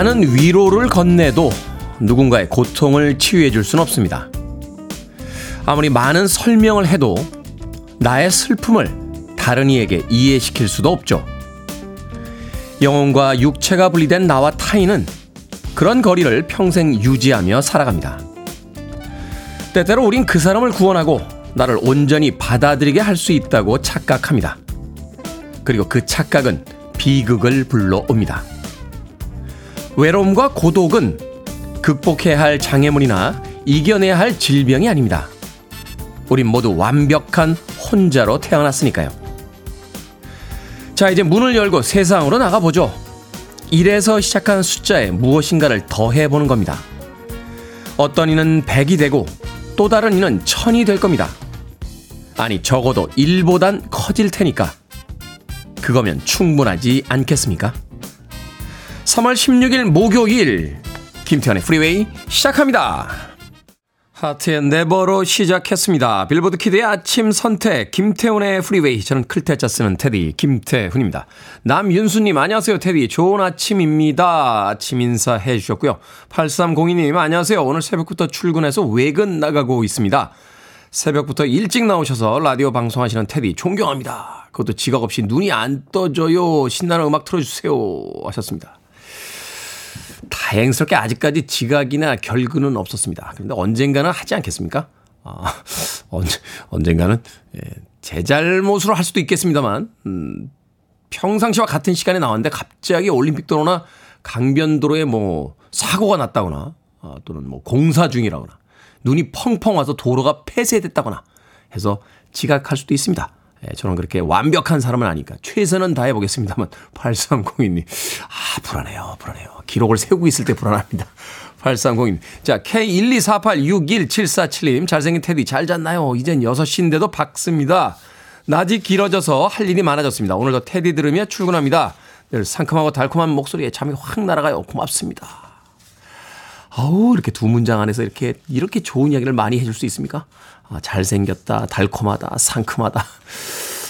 많은 위로를 건네도 누군가의 고통을 치유해 줄 수는 없습니다. 아무리 많은 설명을 해도 나의 슬픔을 다른 이에게 이해시킬 수도 없죠. 영혼과 육체가 분리된 나와 타인은 그런 거리를 평생 유지하며 살아갑니다. 때때로 우린 그 사람을 구원하고 나를 온전히 받아들이게 할 수 있다고 착각합니다. 그리고 그 착각은 비극을 불러옵니다. 외로움과 고독은 극복해야 할 장애물이나 이겨내야 할 질병이 아닙니다. 우린 모두 완벽한 혼자로 태어났으니까요. 자, 이제 문을 열고 세상으로 나가보죠. 1에서 시작한 숫자에 무엇인가를 더해보는 겁니다. 어떤 이는 100이 되고 또 다른 이는 1000이 될 겁니다. 아니, 적어도 1보단 커질 테니까. 그거면 충분하지 않겠습니까? 3월 16일 목요일 김태훈의 프리웨이 시작합니다. 하트의 Never로 시작했습니다. 빌보드 kid의 아침 선택 김태훈의 프리웨이 저는 클 태 자 쓰는 테디 김태훈입니다. 남윤수님 안녕하세요 테디 좋은 아침입니다. 아침 인사해 주셨고요. 8302님 안녕하세요. 오늘 새벽부터 출근해서 외근 나가고 있습니다. 새벽부터 일찍 나오셔서 라디오 방송하시는 테디 존경합니다. 그것도 지각 없이 눈이 안 떠져요. 신나는 음악 틀어주세요 하셨습니다. 다행스럽게 아직까지 지각이나 결근은 없었습니다. 그런데 언젠가는 하지 않겠습니까? 아, 언제, 언젠가는, 예, 제 잘못으로 할 수도 있겠습니다만, 음, 평상시와 같은 시간에 나왔는데 갑자기 올림픽 도로나 강변도로에 뭐 사고가 났다거나, 아, 또는 뭐 공사 중이라거나, 눈이 펑펑 와서 도로가 폐쇄됐다거나 해서 지각할 수도 있습니다. 예, 저는 그렇게 완벽한 사람은 아니까 최선은 다해 보겠습니다만 8302님. 아 불안해요 불안해요. 기록을 세우고 있을 때 불안합니다. 8302님. 자 K124861747님. 잘생긴 테디 잘 잤나요? 이젠 6시인데도 박습니다. 낮이 길어져서 할 일이 많아졌습니다. 오늘도 테디 들으며 출근합니다. 늘 상큼하고 달콤한 목소리에 잠이 확 날아가요. 고맙습니다. 아우 이렇게 두 문장 안에서 이렇게 이렇게 좋은 이야기를 많이 해줄 수 있습니까? 아, 잘생겼다, 달콤하다, 상큼하다.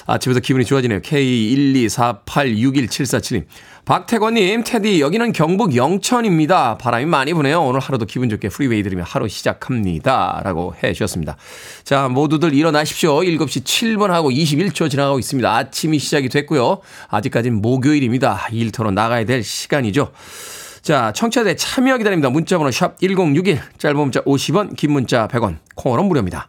아침부터 기분이 좋아지네요. K124861747님. 박태권님, 테디, 여기는 경북 영천입니다. 바람이 많이 부네요. 오늘 하루도 기분 좋게 프리웨이 들으며 하루 시작합니다. 라고 해 주셨습니다. 자, 모두들 일어나십시오. 7시 7분 하고 21초 지나가고 있습니다. 아침이 시작이 됐고요. 아직까지는 목요일입니다. 일터로 나가야 될 시간이죠. 자, 청취자들 참여 기다립니다. 문자번호 샵 1061, 짧은 문자 50원, 긴 문자 100원, 콩으로 무료입니다.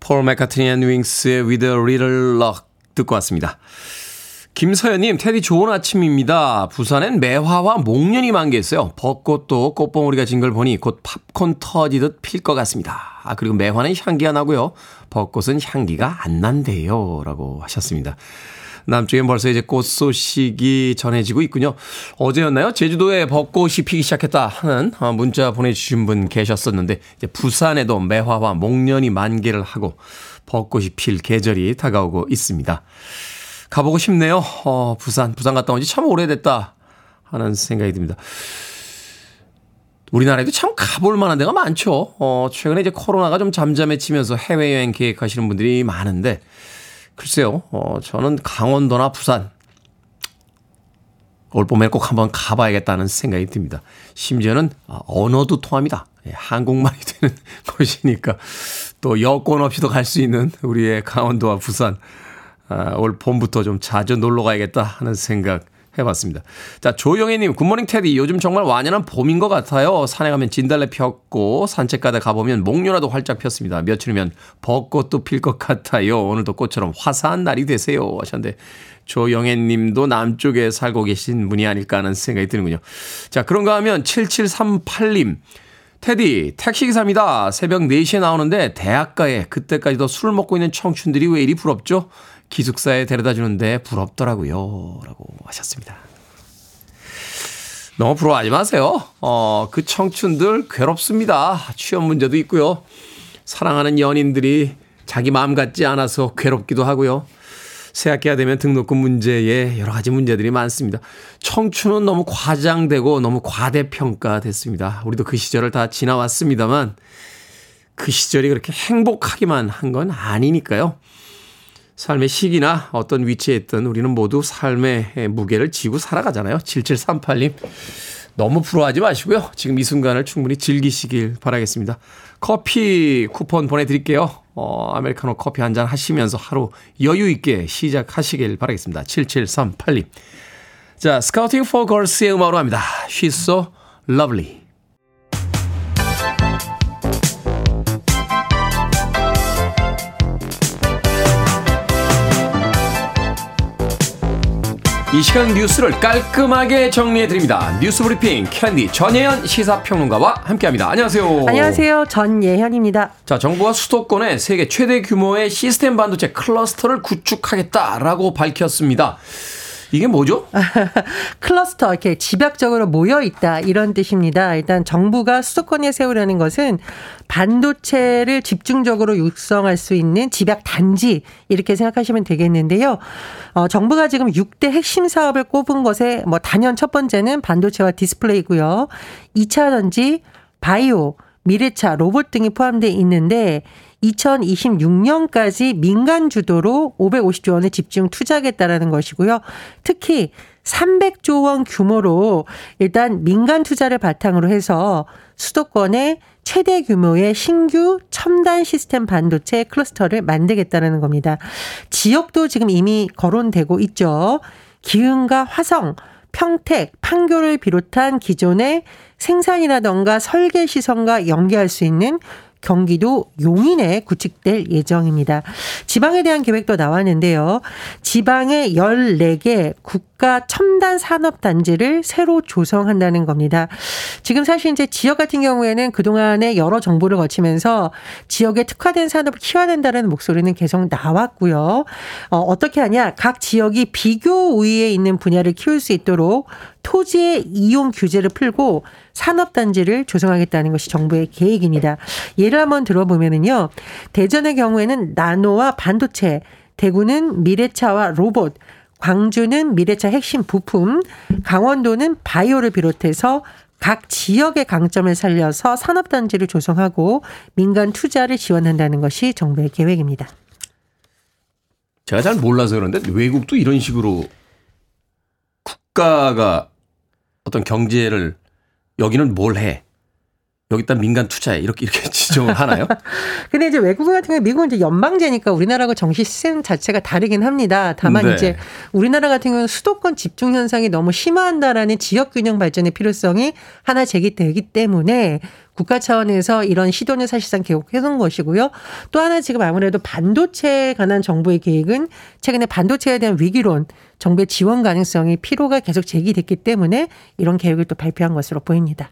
폴 맥카트니 앤 윙스의 With a Little Luck 듣고 왔습니다. 김서연님, 테디 좋은 아침입니다. 부산엔 매화와 목련이 만개했어요. 벚꽃도 꽃봉오리가 진 걸 보니 곧 팝콘 터지듯 필 것 같습니다. 아, 그리고 매화는 향기가 나고요. 벚꽃은 향기가 안 난대요. 라고 하셨습니다. 남쪽엔 벌써 이제 꽃 소식이 전해지고 있군요. 어제였나요? 제주도에 벚꽃이 피기 시작했다 하는 어, 문자 보내주신 분 계셨었는데, 이제 부산에도 매화와 목련이 만개를 하고 벚꽃이 필 계절이 다가오고 있습니다. 가보고 싶네요. 어, 부산. 부산 갔다 온 지 참 오래됐다 하는 생각이 듭니다. 우리나라에도 참 가볼 만한 데가 많죠. 어, 최근에 이제 코로나가 좀 잠잠해지면서 해외여행 계획하시는 분들이 많은데, 글쎄요, 어, 저는 강원도나 부산, 올 봄에 꼭 한번 가봐야겠다는 생각이 듭니다. 심지어는 아, 언어도 통합니다. 예, 한국말이 되는 곳이니까 또 여권 없이도 갈 수 있는 우리의 강원도와 부산 아, 올 봄부터 좀 자주 놀러 가야겠다 하는 생각 해봤습니다. 자, 조영애님, 굿모닝 테디. 요즘 정말 완연한 봄인 것 같아요. 산에 가면 진달래 폈고, 산책 가다 가보면 목련화도 활짝 폈습니다. 며칠이면 벚꽃도 필 것 같아요. 오늘도 꽃처럼 화사한 날이 되세요. 하셨는데, 조영애 님도 남쪽에 살고 계신 분이 아닐까 하는 생각이 드는군요. 자, 그런가 하면 7738님. 테디, 택시기사입니다. 새벽 4시에 나오는데 대학가에 그때까지도 술을 먹고 있는 청춘들이 왜 이리 부럽죠? 기숙사에 데려다 주는데 부럽더라고요. 라고 하셨습니다. 너무 부러워하지 마세요. 어, 그 청춘들 괴롭습니다. 취업 문제도 있고요. 사랑하는 연인들이 자기 마음 같지 않아서 괴롭기도 하고요. 새학기가 되면 등록금 문제에 여러 가지 문제들이 많습니다. 청춘은 너무 과장되고 너무 과대평가됐습니다. 우리도 그 시절을 다 지나왔습니다만 그 시절이 그렇게 행복하기만 한 건 아니니까요. 삶의 시기나 어떤 위치에 있든 우리는 모두 삶의 무게를 지고 살아가잖아요. 7738님. 너무 부러워하지 마시고요. 지금 이 순간을 충분히 즐기시길 바라겠습니다. 커피 쿠폰 보내드릴게요. 어, 아메리카노 커피 한 잔 하시면서 하루 여유 있게 시작하시길 바라겠습니다. 7738님. 자, 스카우팅 포 걸스의 음악으로 합니다. She's so lovely. 이 시간 뉴스를 깔끔하게 정리해 드립니다. 뉴스 브리핑 캔디 전예현 시사평론가와 함께합니다. 안녕하세요. 안녕하세요. 전예현입니다. 자, 정부가 수도권에 세계 최대 규모의 시스템 반도체 클러스터를 구축하겠다라고 밝혔습니다. 이게 뭐죠? 클러스터 이렇게 집약적으로 모여 있다 이런 뜻입니다. 일단 정부가 수도권에 세우려는 것은 반도체를 집중적으로 육성할 수 있는 집약 단지 이렇게 생각하시면 되겠는데요. 어, 정부가 지금 6대 핵심 사업을 꼽은 것에 뭐 단연 첫 번째는 반도체와 디스플레이고요. 2차 전지, 바이오, 미래차, 로봇 등이 포함되어 있는데 2026년까지 민간 주도로 550조 원을 집중 투자하겠다라는 것이고요. 특히 300조 원 규모로 일단 민간 투자를 바탕으로 해서 수도권에 최대 규모의 신규 첨단 시스템 반도체 클러스터를 만들겠다는 겁니다. 지역도 지금 이미 거론되고 있죠. 기흥과 화성, 평택, 판교를 비롯한 기존의 생산이라던가 설계 시설과 연계할 수 있는 경기도 용인에 구축될 예정입니다. 지방에 대한 계획도 나왔는데요. 지방에 14개 국가 첨단 산업 단지를 새로 조성한다는 겁니다. 지금 사실 이제 지역 같은 경우에는 그동안에 여러 정보를 거치면서 지역에 특화된 산업을 키워야 된다는 목소리는 계속 나왔고요. 어, 어떻게 하냐? 각 지역이 비교 우위에 있는 분야를 키울 수 있도록 토지의 이용 규제를 풀고 산업단지를 조성하겠다는 것이 정부의 계획입니다. 예를 한번 들어보면은요. 대전의 경우에는 나노와 반도체, 대구는 미래차와 로봇, 광주는 미래차 핵심 부품, 강원도는 바이오를 비롯해서 각 지역의 강점을 살려서 산업단지를 조성하고 민간 투자를 지원한다는 것이 정부의 계획입니다. 제가 잘 몰라서 그런데 외국도 이런 식으로 국가가 어떤 경제를 여기는 뭘 해? 여기다 민간 투자해 이렇게 이렇게 지정을 하나요? 근데 이제 외국 같은 경우 미국은 이제 연방제니까 우리나라하고 정시 시스템 자체가 다르긴 합니다. 다만 네. 이제 우리나라 같은 경우는 수도권 집중 현상이 너무 심화한다라는 지역 균형 발전의 필요성이 하나 제기되기 때문에 국가 차원에서 이런 시도는 사실상 계속해온 것이고요. 또 하나 지금 아무래도 반도체에 관한 정부의 계획은 최근에 반도체에 대한 위기론, 정부의 지원 가능성이 피로가 계속 제기됐기 때문에 이런 계획을 또 발표한 것으로 보입니다.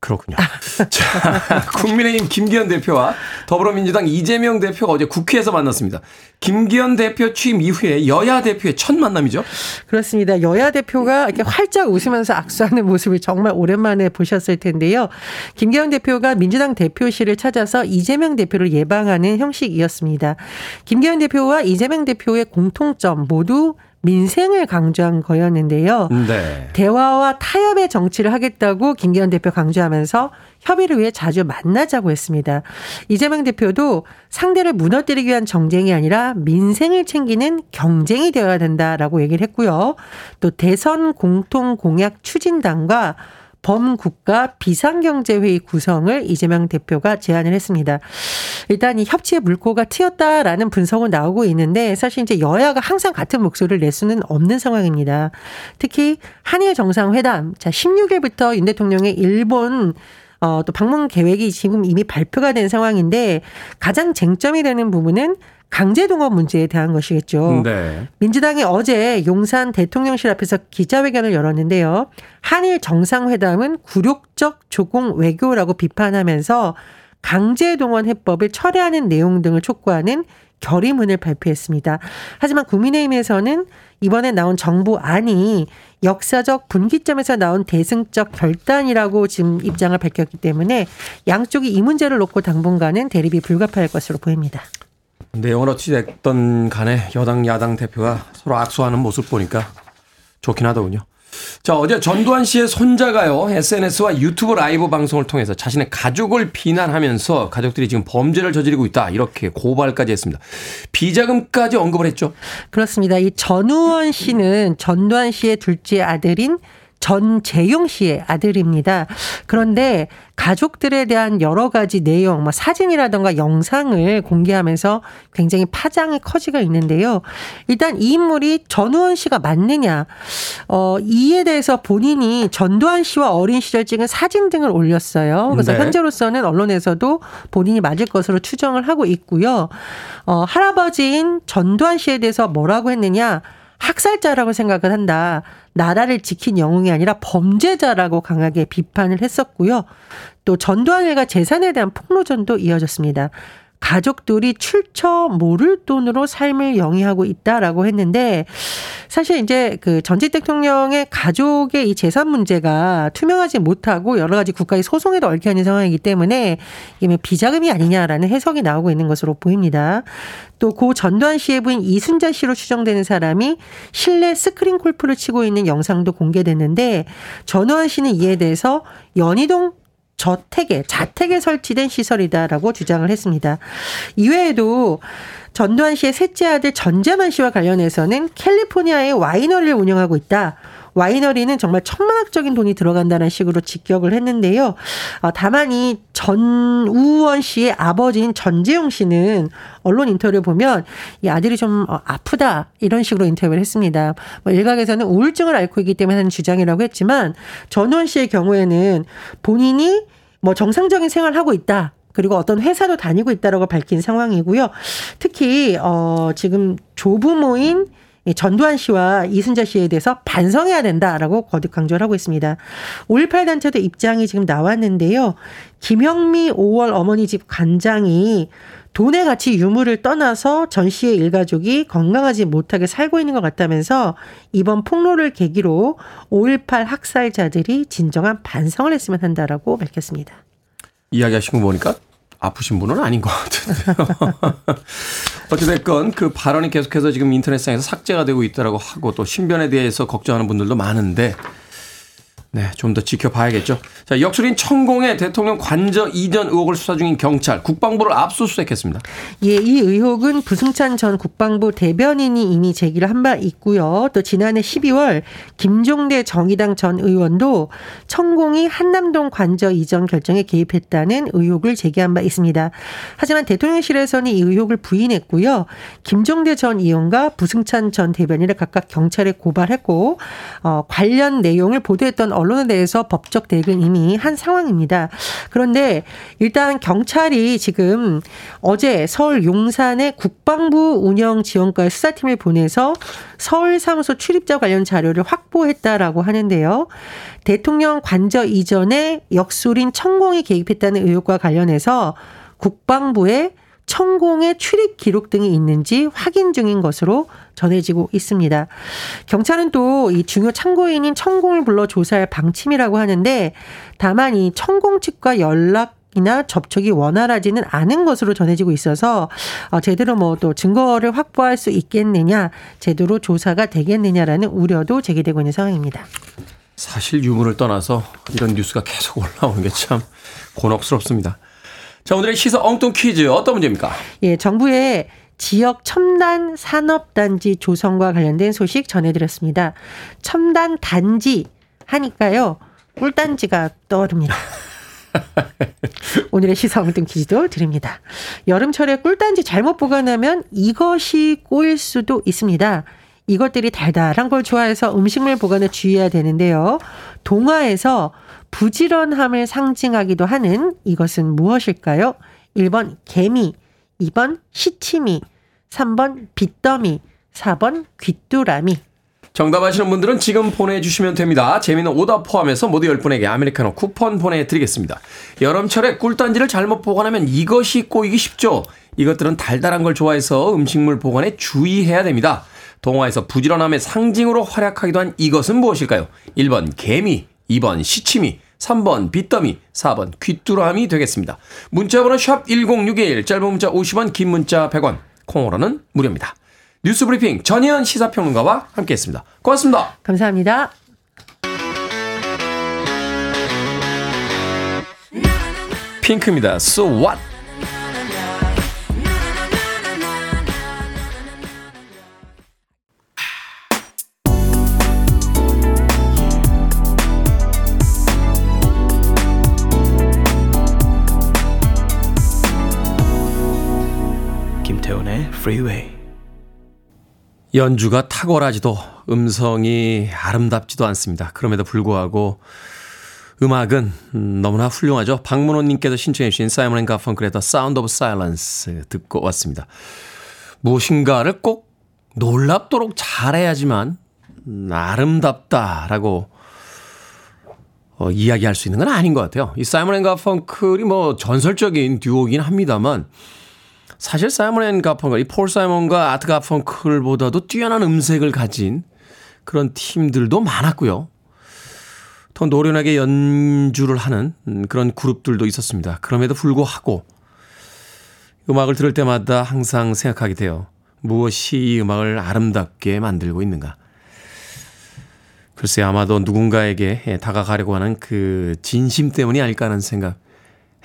그렇군요. 자, 국민의힘 김기현 대표와 더불어민주당 이재명 대표가 어제 국회에서 만났습니다. 김기현 대표 취임 이후에 여야 대표의 첫 만남이죠? 그렇습니다. 여야 대표가 이렇게 활짝 웃으면서 악수하는 모습을 정말 오랜만에 보셨을 텐데요. 김기현 대표가 민주당 대표실을 찾아서 이재명 대표를 예방하는 형식이었습니다. 김기현 대표와 이재명 대표의 공통점 모두 민생을 강조한 거였는데요. 네. 대화와 타협의 정치를 하겠다고 김기현 대표 강조하면서 협의를 위해 자주 만나자고 했습니다. 이재명 대표도 상대를 무너뜨리기 위한 정쟁이 아니라 민생을 챙기는 경쟁이 되어야 된다라고 얘기를 했고요. 또 대선 공통 공약 추진단과 범국가 비상경제회의 구성을 이재명 대표가 제안을 했습니다. 일단 이 협치의 물꼬가 튀었다라는 분석은 나오고 있는데 사실 이제 여야가 항상 같은 목소리를 낼 수는 없는 상황입니다. 특히 한일 정상회담, 자, 16일부터 윤 대통령의 일본 어, 또 방문 계획이 지금 이미 발표가 된 상황인데 가장 쟁점이 되는 부분은 강제동원 문제에 대한 것이겠죠. 네. 민주당이 어제 용산 대통령실 앞에서 기자회견을 열었는데요. 한일 정상회담은 굴욕적 조공 외교라고 비판하면서 강제동원 해법을 철회하는 내용 등을 촉구하는 결의문을 발표했습니다. 하지만 국민의힘에서는 이번에 나온 정부 안이 역사적 분기점에서 나온 대승적 결단이라고 지금 입장을 밝혔기 때문에 양쪽이 이 문제를 놓고 당분간은 대립이 불가피할 것으로 보입니다. 내용은 어찌됐던 간에 여당 야당 대표가 서로 악수하는 모습 보니까 좋긴 하더군요. 자, 어제 전두환 씨의 손자가요, SNS와 유튜브 라이브 방송을 통해서 자신의 가족을 비난하면서 가족들이 지금 범죄를 저지르고 있다. 이렇게 고발까지 했습니다. 비자금까지 언급을 했죠. 그렇습니다. 이 전우원 씨는 전두환 씨의 둘째 아들인 전재용 씨의 아들입니다. 그런데 가족들에 대한 여러 가지 내용, 뭐 사진이라던가 영상을 공개하면서 굉장히 파장이 커지고 있는데요. 일단 이 인물이 전우원 씨가 맞느냐, 어, 이에 대해서 본인이 전두환 씨와 어린 시절 찍은 사진 등을 올렸어요. 그래서 네. 현재로서는 언론에서도 본인이 맞을 것으로 추정을 하고 있고요. 어, 할아버지인 전두환 씨에 대해서 뭐라고 했느냐, 학살자라고 생각을 한다. 나라를 지킨 영웅이 아니라 범죄자라고 강하게 비판을 했었고요. 또 전두환 일가 재산에 대한 폭로전도 이어졌습니다. 가족들이 출처 모를 돈으로 삶을 영위하고 있다라고 했는데 사실 이제 그 전직 대통령의 가족의 이 재산 문제가 투명하지 못하고 여러 가지 국가의 소송에도 얽혀 있는 상황이기 때문에 이게 뭐 비자금이 아니냐라는 해석이 나오고 있는 것으로 보입니다. 또 고 전두환 씨의 부인 이순자 씨로 추정되는 사람이 실내 스크린 골프를 치고 있는 영상도 공개됐는데 전두환 씨는 이에 대해서 연희동 저택에 자택에 설치된 시설이다라고 주장을 했습니다. 이외에도 전두환 씨의 셋째 아들 전재만 씨와 관련해서는 캘리포니아의 와이너리를 운영하고 있다. 와이너리는 정말 천문학적인 돈이 들어간다는 식으로 직격을 했는데요. 어, 다만 이 전우원 씨의 아버지인 전재용 씨는 언론 인터뷰를 보면 이 아들이 좀 어, 아프다 이런 식으로 인터뷰를 했습니다. 뭐 일각에서는 우울증을 앓고 있기 때문에 하는 주장이라고 했지만 전우원 씨의 경우에는 본인이 뭐 정상적인 생활을 하고 있다. 그리고 어떤 회사도 다니고 있다라고 밝힌 상황이고요. 특히 어 지금 조부모인 전두환 씨와 이순자 씨에 대해서 반성해야 된다라고 거듭 강조를 하고 있습니다. 5.18 단체도 입장이 지금 나왔는데요. 김영미 5월 어머니 집 관장이 돈의 가치 유무를 떠나서 전 씨의 일가족이 건강하지 못하게 살고 있는 것 같다면서 이번 폭로를 계기로 5.18 학살자들이 진정한 반성을 했으면 한다라고 밝혔습니다. 이야기하신 거 보니까 아프신 분은 아닌 것 같은데요. 어찌됐건 그 발언이 계속해서 지금 인터넷상에서 삭제가 되고 있다라고 하고 또 신변에 대해서 걱정하는 분들도 많은데 네, 좀 더 지켜봐야겠죠. 자, 역술인 천공의 대통령 관저 이전 의혹을 수사 중인 경찰 국방부를 압수수색했습니다. 예, 이 의혹은 부승찬 전 국방부 대변인이 이미 제기를 한 바 있고요. 또 지난해 12월 김종대 정의당 전 의원도 천공이 한남동 관저 이전 결정에 개입했다는 의혹을 제기한 바 있습니다. 하지만 대통령실에서는 이 의혹을 부인했고요. 김종대 전 의원과 부승찬 전 대변인을 각각 경찰에 고발했고 어, 관련 내용을 보도했던 언론에 대해서 법적 대응을 이미 한 상황입니다. 그런데 일단 경찰이 지금 어제 서울 용산의 국방부 운영 지원과의 수사팀을 보내서 서울 사무소 출입자 관련 자료를 확보했다라고 하는데요. 대통령 관저 이전에 역술인 천공이 개입했다는 의혹과 관련해서 국방부에 천공의 출입 기록 등이 있는지 확인 중인 것으로 전해지고 있습니다. 경찰은 또 이 중요 참고인인 천공을 불러 조사할 방침이라고 하는데 다만 이 천공 측과 연락 이나 접촉이 원활하지는 않은 것으로 전해지고 있어서 어, 제대로 뭐 또 증거를 확보할 수 있겠느냐, 제대로 조사가 되겠느냐라는 우려도 제기되고 있는 상황입니다. 사실 유무를 떠나서 이런 뉴스가 계속 올라오는 게 참 곤혹스럽습니다. 자, 오늘의 시사 엉뚱 퀴즈 어떤 문제입니까? 예, 정부의 지역 첨단 산업단지 조성과 관련된 소식 전해드렸습니다. 첨단 단지 하니까요. 꿀단지가 떠오릅니다. 오늘의 시사 엉뚱 퀴즈도 드립니다. 여름철에 꿀단지 잘못 보관하면 이것이 꼬일 수도 있습니다. 이것들이 달달한 걸 좋아해서 음식물 보관에 주의해야 되는데요. 동화에서 부지런함을 상징하기도 하는 이것은 무엇일까요? 1번 개미, 2번 시치미, 3번 빗더미, 4번 귀뚜라미. 정답 아시는 분들은 지금 보내주시면 됩니다. 재미는 오답 포함해서 모두 10분에게 아메리카노 쿠폰 보내드리겠습니다. 여름철에 꿀단지를 잘못 보관하면 이것이 꼬이기 쉽죠. 이것들은 달달한 걸 좋아해서 음식물 보관에 주의해야 됩니다. 동화에서 부지런함의 상징으로 활약하기도 한 이것은 무엇일까요? 1번 개미, 2번 시치미, 3번 빗더미, 4번 귀뚜라미 되겠습니다. 문자번호 샵 1061, 짧은 문자 50원, 긴 문자 100원, 콩으로는 무료입니다. 뉴스 브리핑 전희연 시사평론가와 함께했습니다. 고맙습니다. 감사합니다. 핑크입니다. So what? Freeway. 연주가 탁월하지도 음성이 아름답지도 않습니다. 그럼에도 불구하고 음악은 너무나 훌륭하죠. 박문호님께서 신청해 주신 사이먼 앤 가펑클의 The Sound of Silence 듣고 왔습니다. 무엇인가를 꼭 놀랍도록 잘해야지만 아름답다라고 어, 이야기할 수 있는 건 아닌 것 같아요. 이 사이먼 앤 가펑클이 뭐 전설적인 듀오긴 합니다만 사실 사이먼 앤 가펑클, 이 폴 사이먼과 아트 가펑클보다도 뛰어난 음색을 가진 그런 팀들도 많았고요. 더 노련하게 연주를 하는 그런 그룹들도 있었습니다. 그럼에도 불구하고 음악을 들을 때마다 항상 생각하게 돼요. 무엇이 이 음악을 아름답게 만들고 있는가. 글쎄 아마도 누군가에게 다가가려고 하는 그 진심 때문이 아닐까 하는 생각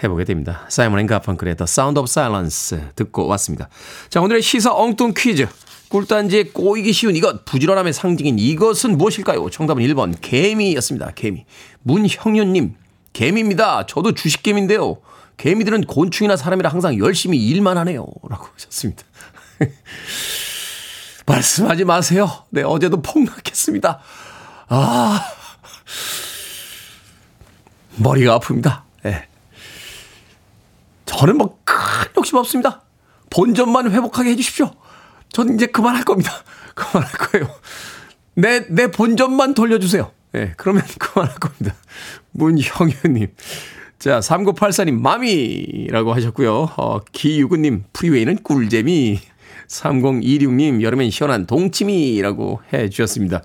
해보게 됩니다. 사이먼 앤 가펑클의 The Sound of Silence 듣고 왔습니다. 자 오늘의 시사 엉뚱 퀴즈. 꿀단지에 꼬이기 쉬운 이것, 부지런함의 상징인 이것은 무엇일까요? 정답은 1번 개미였습니다. 개미. 문형윤님, 개미입니다. 저도 주식개미인데요. 개미들은 곤충이나 사람이라 항상 열심히 일만 하네요. 라고 하셨습니다. 말씀하지 마세요. 네, 어제도 폭락했습니다. 아, 머리가 아픕니다. 네. 저는 뭐 큰 욕심 없습니다. 본전만 회복하게 해주십시오. 전 이제 그만할 겁니다. 그만할 거예요. 내, 내 본전만 돌려주세요. 예, 네, 그러면 그만할 겁니다. 문형현님. 자, 3984님, 마미라고 하셨고요. 어, 기유구님, 프리웨이는 꿀잼이. 3026님, 여름엔 시원한 동치미라고 해 주셨습니다.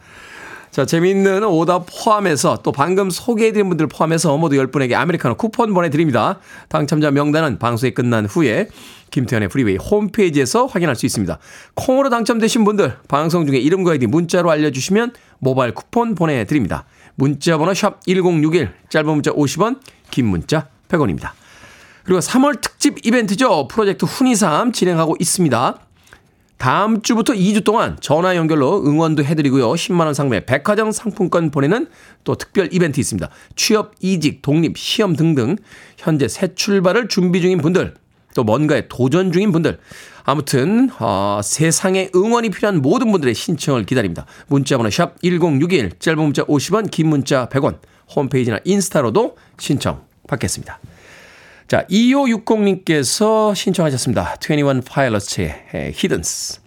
자, 재미있는 오답 포함해서 또 방금 소개해드린 분들 포함해서 모두 10분에게 아메리카노 쿠폰 보내드립니다. 당첨자 명단은 방송이 끝난 후에 김태훈의 프리웨이 홈페이지에서 확인할 수 있습니다. 콩으로 당첨되신 분들 방송 중에 이름과 아이디 문자로 알려주시면 모바일 쿠폰 보내드립니다. 문자 번호 샵 1061 짧은 문자 50원 긴 문자 100원입니다. 그리고 3월 특집 이벤트죠. 프로젝트 훈이삼 진행하고 있습니다. 다음 주부터 2주 동안 전화 연결로 응원도 해드리고요. 10만원 상당의 백화점 상품권 보내는 또 특별 이벤트 있습니다. 취업, 이직, 독립, 시험 등등 현재 새 출발을 준비 중인 분들 또 뭔가에 도전 중인 분들 아무튼 어, 세상에 응원이 필요한 모든 분들의 신청을 기다립니다. 문자번호 샵 1061 짧은 문자 50원 긴 문자 100원 홈페이지나 인스타로도 신청 받겠습니다. 자, 2560님께서 신청하셨습니다. 21 파일럿의 히든스.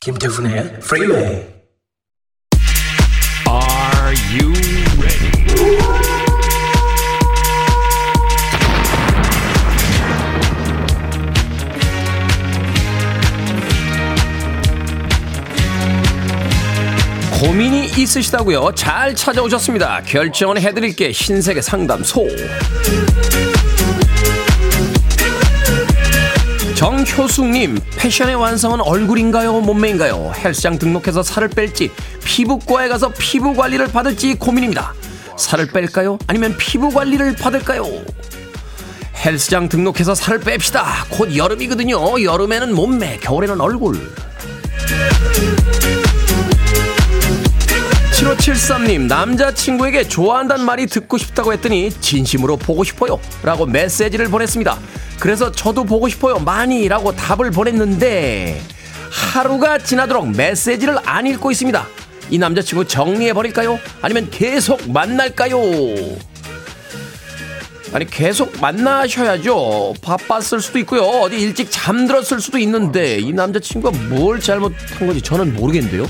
김태훈의 프리웨이 Are you ready? 고민이 있으시다고요? 잘 찾아오셨습니다. 결정은 해드릴게 신세계 상담소. 정효숙님, 패션의 완성은 얼굴인가요? 몸매인가요? 헬스장 등록해서 살을 뺄지, 피부과에 가서 피부 관리를 받을지 고민입니다. 살을 뺄까요? 아니면 피부 관리를 받을까요? 헬스장 등록해서 살을 뺍시다. 곧 여름이거든요. 여름에는 몸매, 겨울에는 얼굴. 7573님, 남자친구에게 좋아한다는 말이 듣고 싶다고 했더니 진심으로 보고 싶어요. 라고 메시지를 보냈습니다. 그래서 저도 보고 싶어요. 많이. 라고 답을 보냈는데 하루가 지나도록 메시지를 안 읽고 있습니다. 이 남자친구 정리해버릴까요? 아니면 계속 만날까요? 아니 계속 만나셔야죠. 바빴을 수도 있고요. 어디 일찍 잠들었을 수도 있는데 이 남자친구가 뭘 잘못한 건지 저는 모르겠는데요.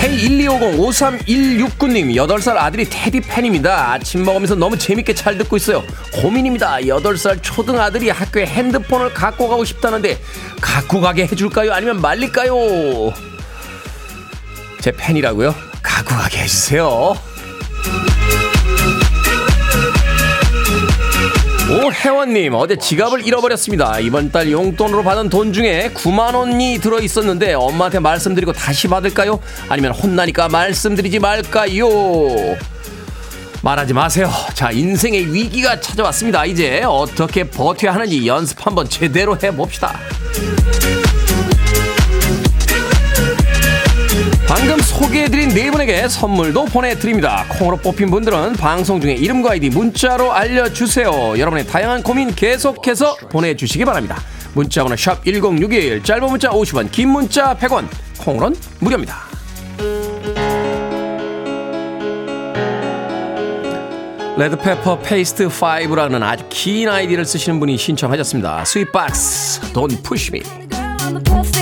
K125053169님 8살 아들이 테디 팬입니다. 아침 먹으면서 너무 재밌게 잘 듣고 있어요. 고민입니다. 8살 초등 아들이 학교에 핸드폰을 갖고 가고 싶다는데 갖고 가게 해줄까요? 아니면 말릴까요? 제 팬이라고요? 갖고 가게 해주세요. 오혜원님 어제 지갑을 잃어버렸습니다. 이번 달 용돈으로 받은 돈 중에 9만 원이 들어 있었는데 엄마한테 말씀드리고 다시 받을까요? 아니면 혼나니까 말씀드리지 말까요? 말하지 마세요. 자 인생의 위기가 찾아왔습니다. 이제 어떻게 버텨야 하는지 연습 한번 제대로 해봅시다. 방금 소개해드린 네 분에게 선물도 보내드립니다. 콩으로 뽑힌 분들은 방송 중에 이름과 아이디 문자로 알려주세요. 여러분의 다양한 고민 계속해서 보내주시기 바랍니다. 문자번호 샵 1061, 짧은 문자 50원, 긴 문자 100원, 콩으로는 무료입니다. Red Pepper Paste 5라는 아주 긴 아이디를 쓰시는 분이 신청하셨습니다. 스윗박스, Me. Girl,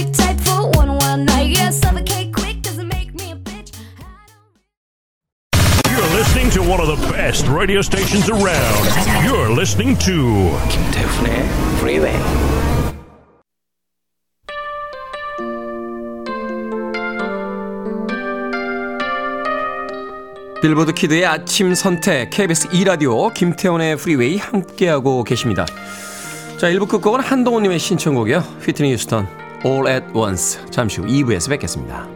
best radio stations around. You're listening to 김태훈의 Freeway. 빌보드 키드의 아침 선택 KBS 2라디오 김태훈의 프리웨이 함께하고 계십니다. 자 1부 끝곡은 한동훈님의 신청곡이요. 휘트니 휴스턴 All at Once 잠시 후 2부에서 뵙겠습니다.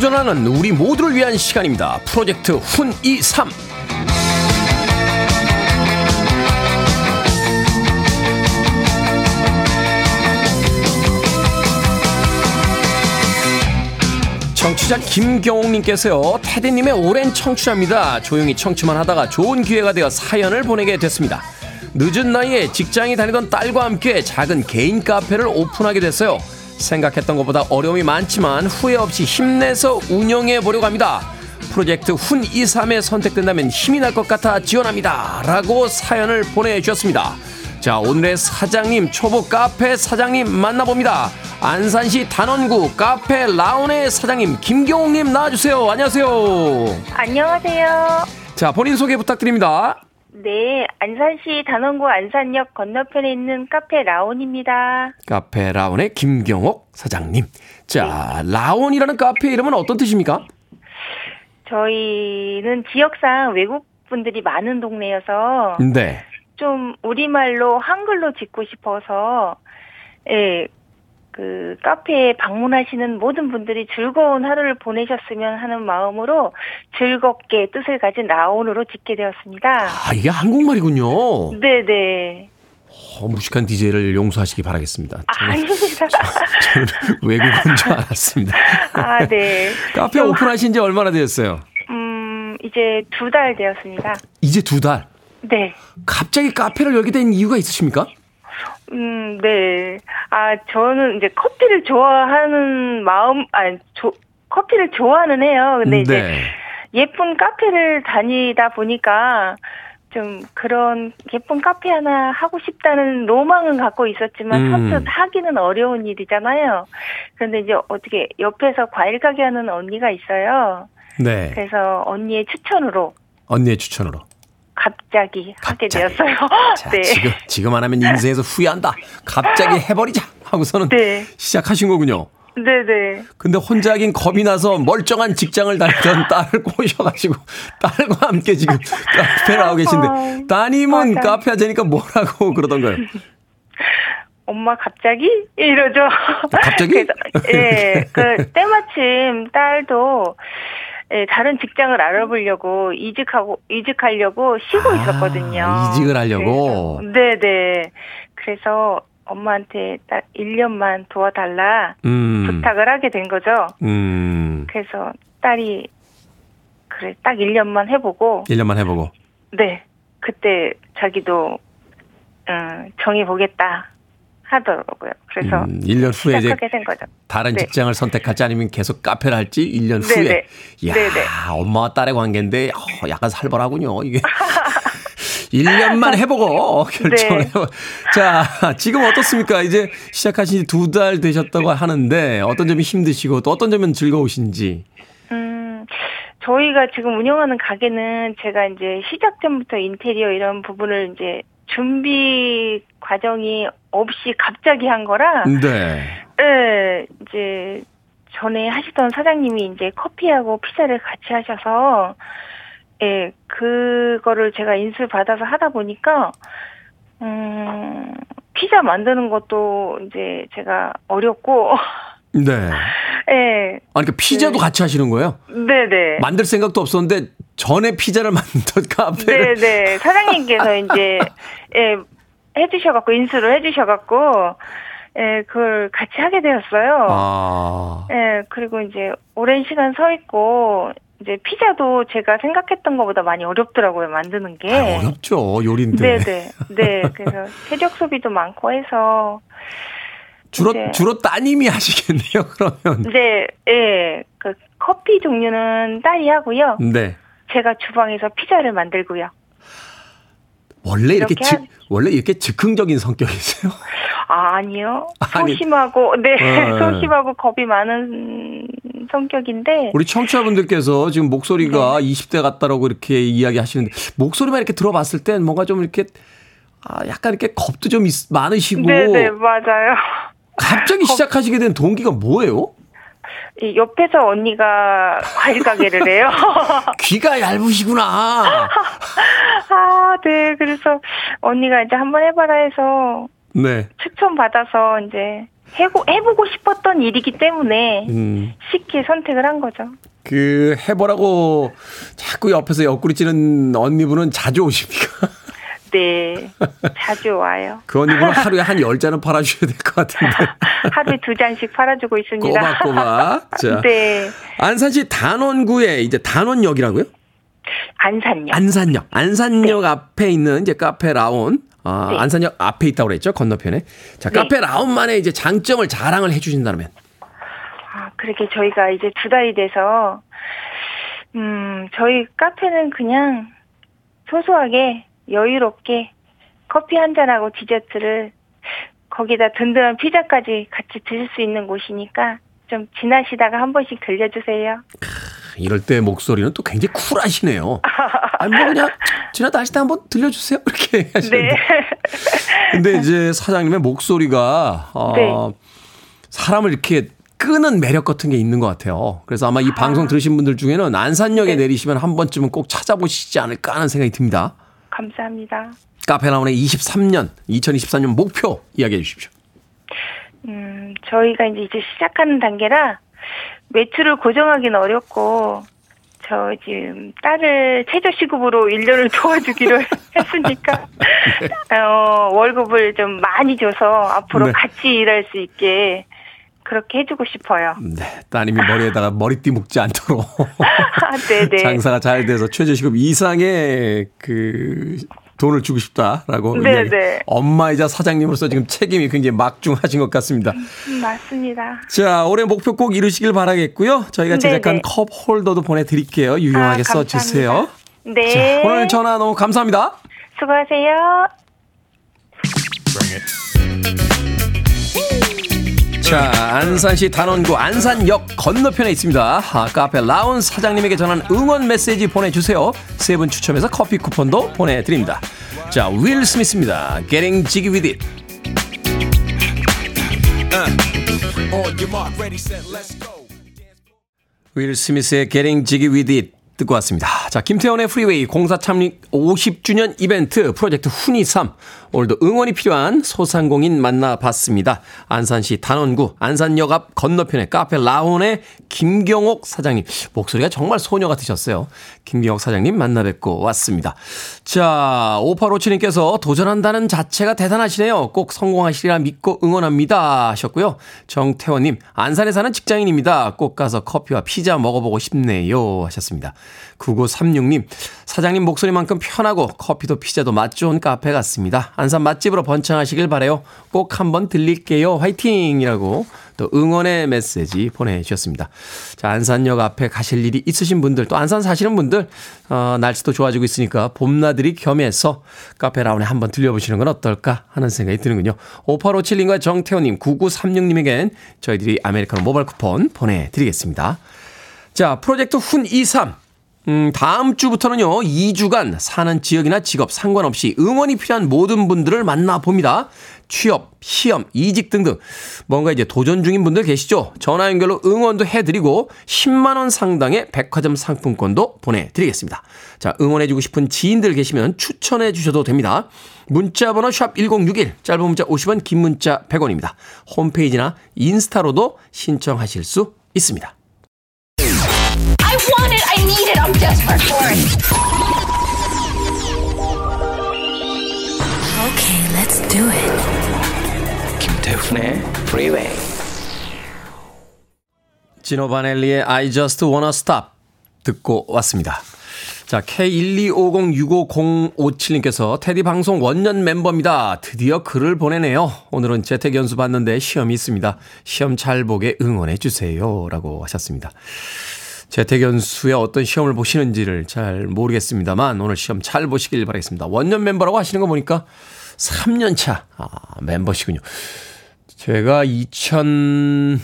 도전하는 우리 모두를 위한 시간입니다. 프로젝트 훈23 청취자 김경옥님께서요 테디님의 오랜 청취자입니다. 조용히 청취만 하다가 좋은 기회가 되어 사연을 보내게 됐습니다. 늦은 나이에 직장이 다니던 딸과 함께 작은 개인 카페를 오픈하게 됐어요 생각했던 것보다 어려움이 많지만 후회 없이 힘내서 운영해 보려고 합니다 프로젝트 훈 23에 선택 된다면 힘이 날 것 같아 지원합니다 라고 사연을 보내주셨습니다 자, 오늘의 사장님, 초보 카페 사장님 만나봅니다. 안산시 단원구 카페 라온의 사장님, 김경옥님 나와주세요. 안녕하세요. 안녕하세요. 자, 본인 소개 부탁드립니다. 네, 안산시 단원구 안산역 건너편에 있는 카페 라온입니다. 카페 라온의 김경옥 사장님. 자, 라온이라는 카페 이름은 어떤 뜻입니까? 저희는 지역상 외국 분들이 많은 동네여서 네. 좀 우리말로 한글로 짓고 싶어서 예. 그 카페에 방문하시는 모든 분들이 즐거운 하루를 보내셨으면 하는 마음으로 즐겁게 뜻을 가진 라온으로 짓게 되었습니다. 아, 이게 한국말이군요. 네, 네. 어, 무식한 DJ를 용서하시기 바라겠습니다. 아, 저는, 아닙니다. 저는 외국인 줄 알았습니다. 아, 네. 카페 오픈하신 지 얼마나 되었어요? 음, 이제 두 달 되었습니다. 이제 두 달. 네. 갑자기 카페를 열게 된 이유가 있으십니까? 음, 네. 아, 저는 이제 커피를 좋아하는 마음, 아니, 조, 커피를 좋아는 해요. 근데 이제 네. 예쁜 카페를 다니다 보니까 좀 그런 예쁜 카페 하나 하고 싶다는 로망은 갖고 있었지만 음. 선뜻 하기는 어려운 일이잖아요. 그런데 이제 어떻게 옆에서 과일 가게 하는 언니가 있어요. 네. 그래서 언니의 추천으로 언니의 추천으로. 갑자기 하게 갑자기. 되었어요. 자, 네. 지금, 지금 안 하면 인생에서 후회한다. 갑자기 해버리자. 하고서는 네. 시작하신 거군요. 네네. 근데 혼자 하긴 겁이 나서 멀쩡한 직장을 다니던 딸을 꼬셔가지고 딸과 함께 지금 카페를 하고 계신데 어, 따님은 맞아. 카페 하자니까 뭐라고 그러던가요? 엄마 갑자기 이러죠. 갑자기? 예, 그 때마침 딸도 예, 다른 직장을 알아보려고 이직하고 이직하려고 쉬고 아, 있었거든요. 이직을 하려고? 그래서, 네네. 그래서 엄마한테 딱 1년만 도와달라 음, 부탁을 하게 된 거죠. 음, 그래서 딸이 그래 딱 1년만 해보고 1년만 해보고. 네 그때 자기도 음, 정해 보겠다 하더라고요. 그래서 음, 1년 후에 이제. 다른 네. 직장을 선택할지 아니면 계속 카페를 할지 1년 네네. 후에. 이야, 네네. 엄마와 딸의 관계인데 어, 약간 살벌하군요. 이게. 1년만 해보고 결정을 네. 해보. 자, 지금 어떻습니까? 이제 시작하신 지 두 달 되셨다고 하는데 어떤 점이 힘드시고 또 어떤 점은 즐거우신지. 음, 저희가 지금 운영하는 가게는 제가 이제 시작 전부터 인테리어 이런 부분을 이제 준비 과정이 없이 갑자기 한 거라, 네. 예, 이제 전에 하시던 사장님이 이제 커피하고 피자를 같이 하셔서, 예, 그거를 제가 인수를 받아서 하다 보니까, 음, 피자 만드는 것도 이제 제가 어렵고, 네. 예, 아니, 그러니까 피자도 같이 하시는 거예요? 네네. 만들 생각도 없었는데 전에 피자를 만든 카페를. 네네. 사장님께서 이제, 예, 해주셔갖고, 인수를 해주셔갖고, 예, 그걸 같이 하게 되었어요. 아. 예, 그리고 이제, 오랜 시간 서 있고, 이제 피자도 제가 생각했던 것보다 많이 어렵더라고요, 만드는 게. 아, 어렵죠. 요리인데. 네네. 네. 그래서 체력 소비도 많고 해서, 주로 네. 주로 따님이 하시겠네요. 그러면. 이제, 예, 그 커피 종류는 딸이 하고요. 네. 제가 주방에서 피자를 만들고요. 원래 이렇게 이렇게 즉 한- 원래 이렇게 즉흥적인 성격이세요? 아, 아니요. 아니. 소심하고, 네, 네. 소심하고 겁이 많은 성격인데, 우리 청취자분들께서 지금 목소리가 네. 20대 같다라고 이렇게 이야기하시는데 목소리만 이렇게 들어봤을 땐 뭔가 좀 이렇게 아, 약간 이렇게 겁도 좀 있- 많으시고 네 네, 맞아요. 갑자기 시작하시게 된 동기가 뭐예요? 이 옆에서 언니가 과일 가게를 해요. 귀가 얇으시구나. 아, 네, 그래서 언니가 이제 한번 해봐라 해서 네. 추천받아서 이제 해고, 해보고 싶었던 일이기 때문에 음. 쉽게 선택을 한 거죠. 그 해보라고 자꾸 옆에서 옆구리 찌는 언니분은 자주 오십니까? 네, 자주 와요. 그 언니분은 하루에 한 열잔은 팔아주셔야 될 것 같은데. 하루에 두 잔씩 팔아주고 있습니다. 꼬박꼬박. 자. 네, 안산시 단원구에 이제 단원역이라고요? 안산요. 안산역. 안산역 앞에 있는 이제 카페 라온. 아, 네. 안산역 앞에 있다고 그랬죠? 건너편에. 자, 네. 카페 라온만의 이제 장점을 자랑을 해 주신다면. 아, 그렇게 저희가 이제 두 달이 돼서, 음, 저희 카페는 그냥 소소하게 여유롭게 커피 한 잔하고 디저트를 거기다 든든한 피자까지 같이 드실 수 있는 곳이니까 좀 지나시다가 한 번씩 들려주세요. 이럴 때 목소리는 또 굉장히 쿨하시네요. 아니, 뭐 그냥 지나다 하실 때 한번 들려주세요. 이렇게 하시는데. 네. 근데 이제 사장님의 목소리가 어, 네. 사람을 이렇게 끄는 매력 같은 게 있는 것 같아요. 그래서 아마 이 방송 들으신 분들 중에는 안산역에 네. 내리시면 한 번쯤은 꼭 찾아보시지 않을까 하는 생각이 듭니다. 감사합니다. 카페라운의 23년, 2023년 목표 이야기해 주십시오. 음, 저희가 이제 이제 시작하는 단계라 매출을 고정하기는 어렵고 저 지금 딸을 최저 시급으로 1년을 도와주기로 했으니까 어, 월급을 좀 많이 줘서 앞으로 네. 같이 일할 수 있게 그렇게 해주고 싶어요. 네, 따님이 머리에다가 머리띠 묶지 않도록 아, 네네. 장사가 잘 돼서 최저시급 이상의 그 돈을 주고 싶다라고 네. 네. 엄마이자 사장님으로서 지금 책임이 굉장히 막중하신 것 같습니다. 음, 맞습니다. 자, 올해 목표 꼭 이루시길 바라겠고요. 저희가 네, 제작한 네. 컵 홀더도 보내드릴게요. 유용하게 아, 써주세요. 네. 자, 오늘 전화 너무 감사합니다. 수고하세요. 자, 안산시 단원구 안산역 건너편에 있습니다. 아, 카페 라운 사장님에게 전한 응원 메시지 보내주세요. 세 분 추첨해서 커피 쿠폰도 보내드립니다. 자, 윌 스미스입니다. Getting Jiggy With It. 윌 스미스의 Getting Jiggy With It 듣고 왔습니다. 자, 김태훈의 프리웨이 공사 창립 50주년 이벤트 프로젝트 훈이 3. 오늘도 응원이 필요한 소상공인 만나봤습니다. 안산시 단원구 안산역 앞 건너편에 카페 라온의 김경옥 사장님. 목소리가 정말 소녀 같으셨어요. 김경옥 사장님 만나 뵙고 왔습니다. 자, 5857님께서 도전한다는 자체가 대단하시네요. 꼭 성공하시리라 믿고 응원합니다. 하셨고요. 정태원님, 안산에 사는 직장인입니다. 꼭 가서 커피와 피자 먹어보고 싶네요. 하셨습니다. 9936님, 사장님 목소리만큼 편하고 커피도 피자도 맛 좋은 카페 같습니다. 안산 맛집으로 번창하시길 바래요. 꼭 한번 들릴게요. 화이팅! 이라고 또 응원의 메시지 보내주셨습니다. 자, 안산역 앞에 가실 일이 있으신 분들, 또 안산 사시는 분들, 어, 날씨도 좋아지고 있으니까 봄나들이 겸해서 카페 라운에 한번 들려보시는 건 어떨까 하는 생각이 드는군요. 5857님과 정태호님, 9936님에겐 저희들이 아메리카노 모바일 쿠폰 보내드리겠습니다. 자, 프로젝트 훈 23. 음, 다음 주부터는요, 2주간 사는 지역이나 직업 상관없이 응원이 필요한 모든 분들을 만나봅니다. 취업, 시험, 이직 등등. 뭔가 이제 도전 중인 분들 계시죠? 전화 연결로 응원도 해드리고, 10만원 상당의 백화점 상품권도 보내드리겠습니다. 자, 응원해주고 싶은 지인들 계시면 추천해 주셔도 됩니다. 문자번호 샵 1061, 짧은 문자 50원, 긴 문자 100원입니다. 홈페이지나 인스타로도 신청하실 수 있습니다. I want it. I need it. I'm desperate for it. Okay, let's do it. 김태훈의 Freeway. 지노 바넬리의 I Just Wanna Stop 듣고 왔습니다. 자, K125065057님께서 테디 방송 원년 멤버입니다. 드디어 글을 보내네요. 오늘은 재택 연수 받는데 시험이 있습니다. 시험 잘 보게 응원해 주세요. 라고 하셨습니다. 재택 연수에 어떤 시험을 보시는지를 잘 모르겠습니다만 오늘 시험 잘 보시길 바라겠습니다. 원년 멤버라고 하시는 거 보니까 3년 차 아, 멤버시군요. 제가 2021년,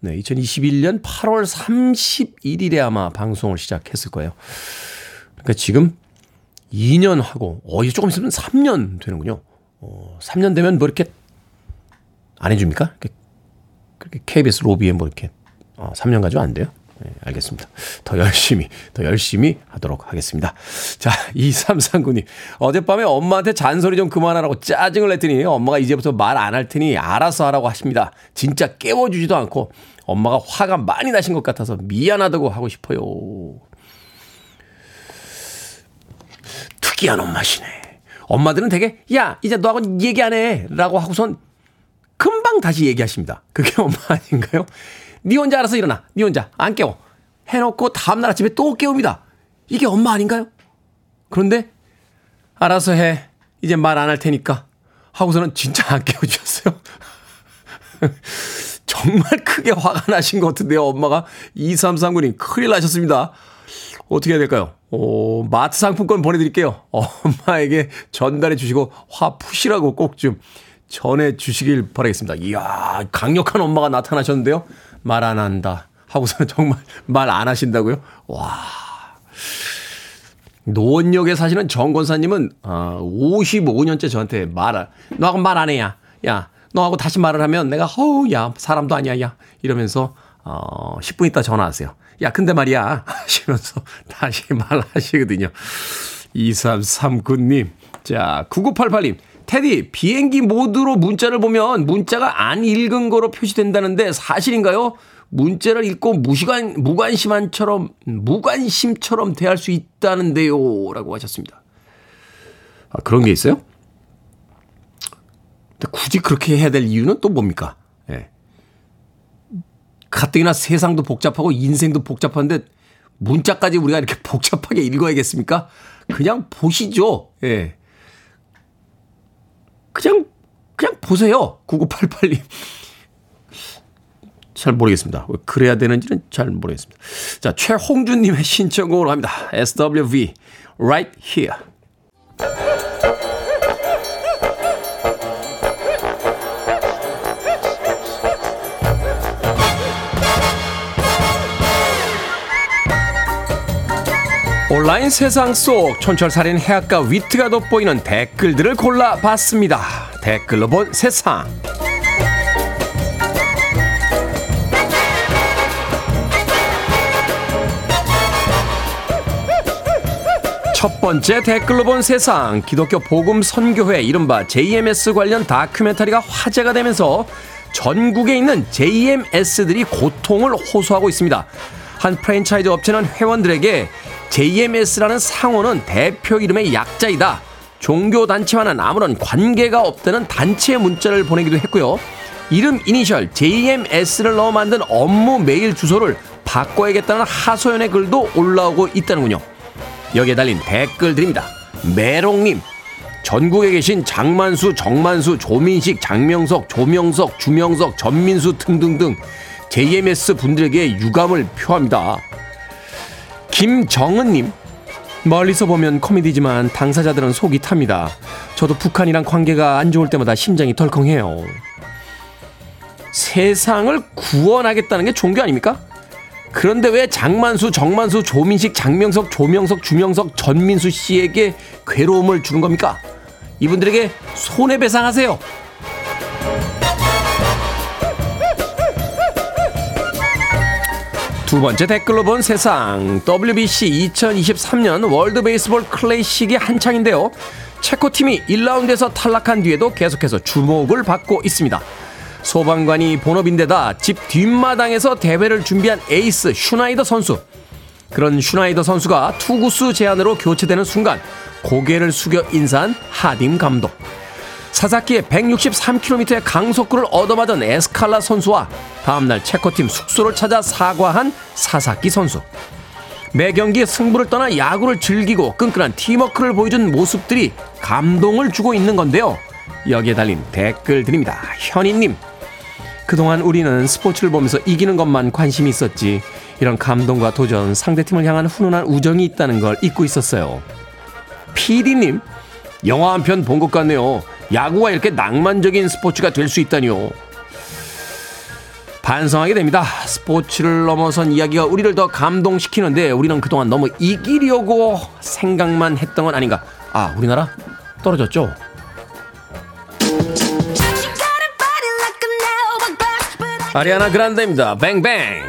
네, 2021년 8월 31일에 아마 방송을 시작했을 거예요. 그러니까 지금 2년 하고, 어, 이제 조금 있으면 3년 되는군요. 어, 3년 되면 뭐 이렇게 안 해줍니까? 그렇게 KBS 로비에 뭐 이렇게, 어, 3년 가지고 안 돼요? 네, 알겠습니다. 더 열심히, 더 열심히 하도록 하겠습니다. 자, 2339님. 어젯밤에 엄마한테 잔소리 좀 그만하라고 짜증을 냈더니 엄마가 이제부터 말 안 할 테니 알아서 하라고 하십니다. 진짜 깨워주지도 않고 엄마가 화가 많이 나신 것 같아서 미안하다고 하고 싶어요. 특이한 엄마시네. 엄마들은 되게, 야, 이제 너하고 얘기 안 해. 라고 하고선 금방 다시 얘기하십니다. 그게 엄마 아닌가요? 니 혼자 알아서 일어나. 니 혼자. 안 깨워. 해놓고 다음날 아침에 또 깨웁니다. 이게 엄마 아닌가요? 그런데, 알아서 해. 이제 말 안 할 테니까. 하고서는 진짜 안 깨워주셨어요. 정말 크게 화가 나신 것 같은데요. 엄마가 2339님 큰일 나셨습니다. 어떻게 해야 될까요? 어, 마트 상품권 보내드릴게요. 엄마에게 전달해 주시고 화 푸시라고 꼭 좀 전해 주시길 바라겠습니다. 이야, 강력한 엄마가 나타나셨는데요. 말 안 한다. 하고서는 정말 말 안 하신다고요? 와. 노원역에 사시는 정 권사님은 아, 55년째 저한테 말을 너하고 말 안 해야. 야, 너하고 다시 말을 하면 내가 허우 야 사람도 아니야 야 이러면서 어 10분 있다 전화하세요. 야 근데 말이야 하시면서 다시 말하시거든요. 2339님 자 9988님 테디 비행기 모드로 문자를 보면 문자가 안 읽은 거로 표시된다는데 사실인가요? 문자를 읽고 무시관 무관심한처럼 무관심처럼 대할 수 있다는데요 라고 하셨습니다. 아 그런 게 있어요? 굳이 그렇게 해야 될 이유는 또 뭡니까? 예. 가뜩이나 세상도 복잡하고 인생도 복잡한데 문자까지 우리가 이렇게 복잡하게 읽어야겠습니까? 그냥 보시죠. 예. 그냥 그냥 보세요. 9988님. 잘 모르겠습니다. 왜 그래야 되는지는 잘 모르겠습니다. 자, 최홍준님의 신청곡으로 합니다. SWV, Right Here. 온라인 세상 속 촌철살인 해학과 위트가 돋보이는 댓글들을 골라봤습니다. 댓글로 본 세상. 첫 번째 댓글로 본 세상 기독교 복음 선교회 이른바 JMS 관련 다큐멘터리가 화제가 되면서 전국에 있는 JMS들이 고통을 호소하고 있습니다. 한 프랜차이즈 업체는 회원들에게 JMS라는 상호는 대표 이름의 약자이다. 종교 단체와는 아무런 관계가 없다는 단체 문자를 보내기도 했고요. 이름 이니셜 JMS를 넣어 만든 업무 메일 주소를 바꿔야겠다는 하소연의 글도 올라오고 있다는군요. 여기에 달린 댓글들입니다. 메롱님, 전국에 계신 장만수, 정만수, 조민식, 장명석, 조명석, 주명석, 전민수 등등등 JMS 분들에게 유감을 표합니다. 김정은님, 멀리서 보면 코미디지만 당사자들은 속이 탑니다. 저도 북한이랑 관계가 안 좋을 때마다 심장이 덜컹해요. 세상을 구원하겠다는 게 종교 아닙니까? 그런데 왜 장만수, 정만수, 조민식, 장명석, 조명석, 주명석, 전민수 씨에게 괴로움을 주는 겁니까? 이분들에게 손해배상하세요. 두 번째 댓글로 본 세상 WBC 2023년 월드 베이스볼 클래식이 한창인데요. 체코 팀이 1라운드에서 탈락한 뒤에도 계속해서 주목을 받고 있습니다. 소방관이 본업인데다 집 뒷마당에서 대회를 준비한 에이스 슈나이더 선수. 그런 슈나이더 선수가 투구수 제한으로 교체되는 순간 고개를 숙여 인사한 하딤 감독. 사사키의 163km의 강속구를 얻어맞은 에스칼라 선수와 다음날 체코팀 숙소를 찾아 사과한 사사키 선수. 매 경기 승부를 떠나 야구를 즐기고 끈끈한 팀워크를 보여준 모습들이 감동을 주고 있는 건데요. 여기에 달린 댓글들입니다. 현희님, 그동안 우리는 스포츠를 보면서 이기는 것만 관심이 있었지. 이런 감동과 도전, 상대팀을 향한 훈훈한 우정이 있다는 걸 잊고 있었어요. PD님, 영화 한 편 본 것 같네요. 야구가 이렇게 낭만적인 스포츠가 될 수 있다니요. 반성하게 됩니다. 스포츠를 넘어선 이야기가 우리를 더 감동시키는데 우리는 그동안 너무 이기려고 생각만 했던 건 아닌가. 아, 우리나라 떨어졌죠? 아리아나 그란데입니다. 뱅뱅.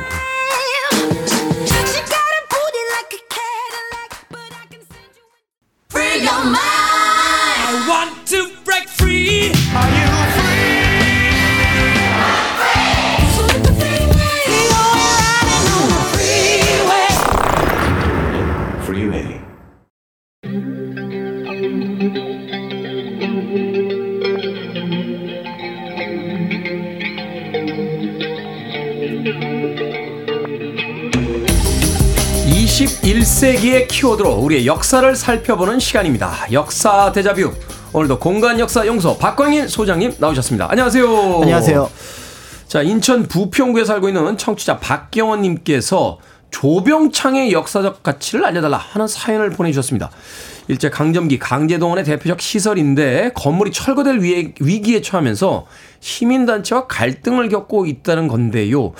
Free. 21세기의 키워드로 우리의 역사를 살펴보는 시간입니다. 역사 대자뷰. 오늘도 공간 역사 용서 박광일 소장님 나오셨습니다. 안녕하세요. 안녕하세요. 자, 인천 부평구에 살고 있는 청취자 박경원 님께서 조병창의 역사적 가치를 알려달라 하는 사연을 보내주셨습니다. 일제 강점기 강제동원의 대표적 시설인데 건물이 철거될 위기에 처하면서 시민단체와 갈등을 겪고 있다는 건데요.